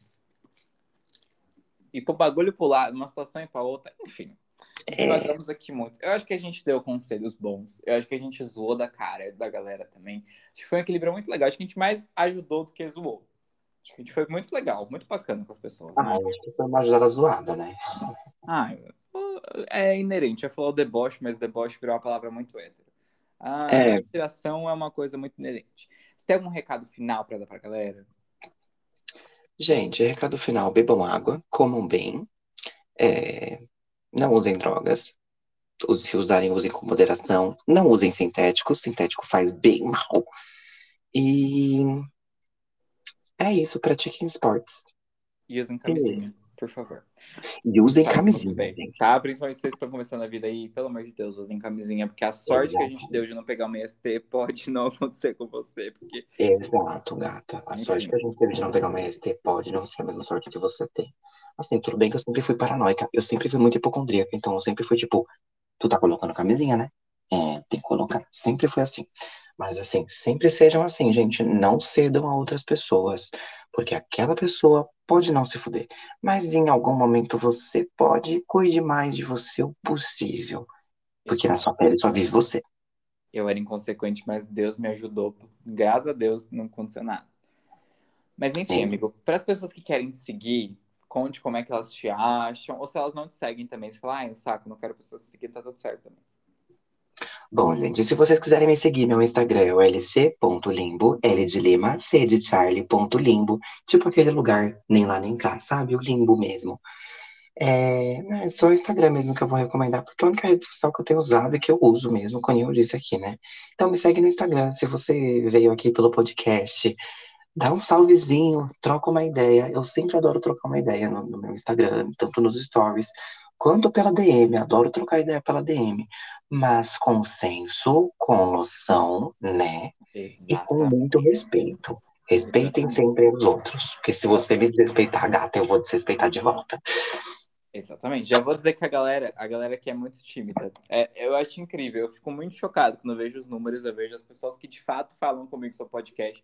E pro bagulho pular, uma situação e pra outra, enfim. É, Devagamos aqui muito. Eu acho que a gente deu conselhos bons. Eu acho que a gente zoou da cara da galera também. Acho que foi um equilíbrio muito legal. Acho que a gente mais ajudou do que zoou. Acho que a gente foi muito legal, muito bacana com as pessoas, né? ah, acho que foi uma ajudada zoada, né? Ah, é inerente. Eu falar o deboche, mas deboche virou uma palavra muito hétero. A É, tiração é uma coisa muito inerente. Você tem algum recado final pra dar pra galera? Gente, recado final: bebam água, comam bem, é, não usem drogas. Se usarem, usem com moderação. Não usem sintéticos, sintético faz bem mal. E é isso, pratiquem esportes. E usem camisinha, por favor. E usem tudo camisinha. Tá, principalmente vocês estão começando a vida aí, pelo amor de Deus, usem camisinha, porque a sorte que a gente deu de não pegar uma IST pode não acontecer com você, porque Exato, gata. A sorte que a gente teve de não pegar uma ST pode não ser a mesma sorte que você tem. Assim, tudo bem que eu sempre fui paranoica. Eu sempre fui muito hipocondríaca. Então, eu sempre fui tipo, tu tá colocando camisinha, né? É, tem que colocar. Sempre foi assim. Mas, assim, sempre sejam assim, gente. Não cedam a outras pessoas. Porque aquela pessoa pode não se fuder. Mas em algum momento você pode cuide mais de você o possível. Porque na sua pele só vive você. eu era inconsequente, mas Deus me ajudou. Graças a Deus não aconteceu nada. Mas enfim, Sim. amigo, para as pessoas que querem te seguir, conte como é que elas te acham, ou se elas não te seguem também, você fala, ai, um saco, não quero pessoas me seguir, tá tudo certo também. Bom, gente, se vocês quiserem me seguir, meu Instagram é o lc.limbo, L de Lima, C de Charlie, ponto limbo, tipo aquele lugar, nem lá nem cá, sabe? O limbo mesmo. É, né, só o Instagram mesmo que eu vou recomendar, porque é a única rede social que eu tenho usado e que eu uso mesmo, como eu disse aqui, né? Então me segue no Instagram, se você veio aqui pelo podcast, dá um salvezinho, troca uma ideia. Eu sempre adoro trocar uma ideia no, no meu Instagram, tanto nos stories quanto pela DM. Adoro trocar ideia pela DM, mas com senso, com noção, né? E com Exatamente. muito respeito. Respeitem sempre os outros, porque se você me desrespeitar, gata, eu vou desrespeitar de volta. Exatamente. Já vou dizer que a galera, a galera aqui é muito tímida. É, eu acho incrível. Eu fico muito chocado quando eu vejo os números, eu vejo as pessoas que de fato falam comigo sobre podcast.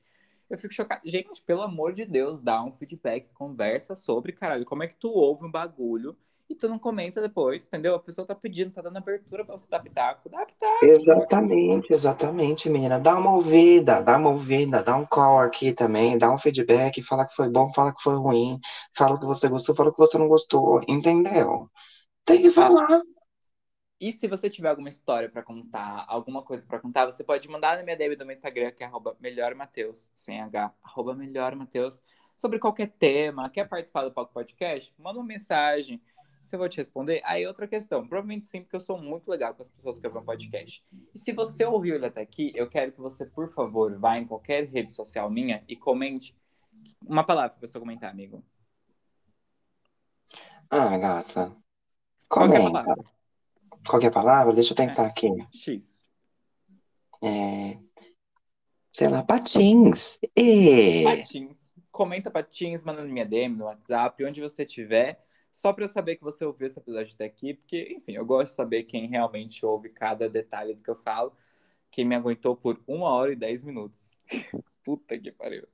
Eu fico chocado. Gente, pelo amor de Deus, dá um feedback, conversa sobre, caralho, como é que tu ouve um bagulho e tu não comenta depois, entendeu? A pessoa tá pedindo, tá dando abertura pra você dar pitaco. Dá pitaco. Exatamente, exatamente, menina. Dá uma ouvida, dá uma ouvida, dá um call aqui também, dá um feedback, fala que foi bom, fala que foi ruim, fala o que você gostou, fala o que você não gostou, entendeu? Tem que falar. E se você tiver alguma história pra contar, alguma coisa pra contar, você pode mandar na minha DM do meu Instagram, que é arroba melhormateus, sem H, arroba melhormateus, sobre qualquer tema, quer participar do Palco Podcast? Manda uma mensagem. Se eu vou te responder, aí outra questão. Provavelmente sim, porque eu sou muito legal com as pessoas que ouvem podcast. E se você ouviu ele até aqui, eu quero que você, por favor, vá em qualquer rede social minha e comente uma palavra pra pessoa comentar, amigo. Ah, gata. Qualquer Comenta. palavra. Qualquer palavra? Deixa eu pensar aqui. X. É... Sei lá, patins. E... Patins. Comenta patins, manda na minha DM, no WhatsApp, onde você estiver. Só pra eu saber que você ouviu esse episódio até aqui, porque, enfim, eu gosto de saber quem realmente ouve cada detalhe do que eu falo. Quem me aguentou por uma hora e dez minutos. Puta que pariu.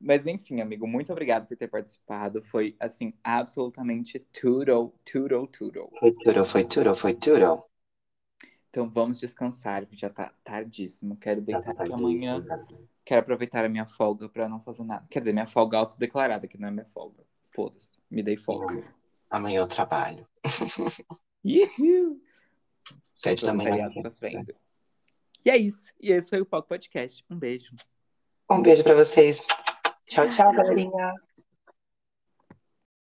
Mas enfim, amigo, muito obrigado por ter participado. Foi, assim, absolutamente tudo, tudo, tudo. Foi tudo, foi tudo, foi tudo. Então vamos descansar, porque já tá tardíssimo. Quero Tá deitar porque amanhã quero aproveitar a minha folga pra não fazer nada. Quer dizer, minha folga autodeclarada, que não é minha folga. Foda-se, me dei folga. Amanhã eu trabalho. Uhul! Sete da manhã. sofrendo. E é isso. E esse foi o Palco Podcast. Um beijo. Um beijo pra vocês. Tchau, tchau, galerinha.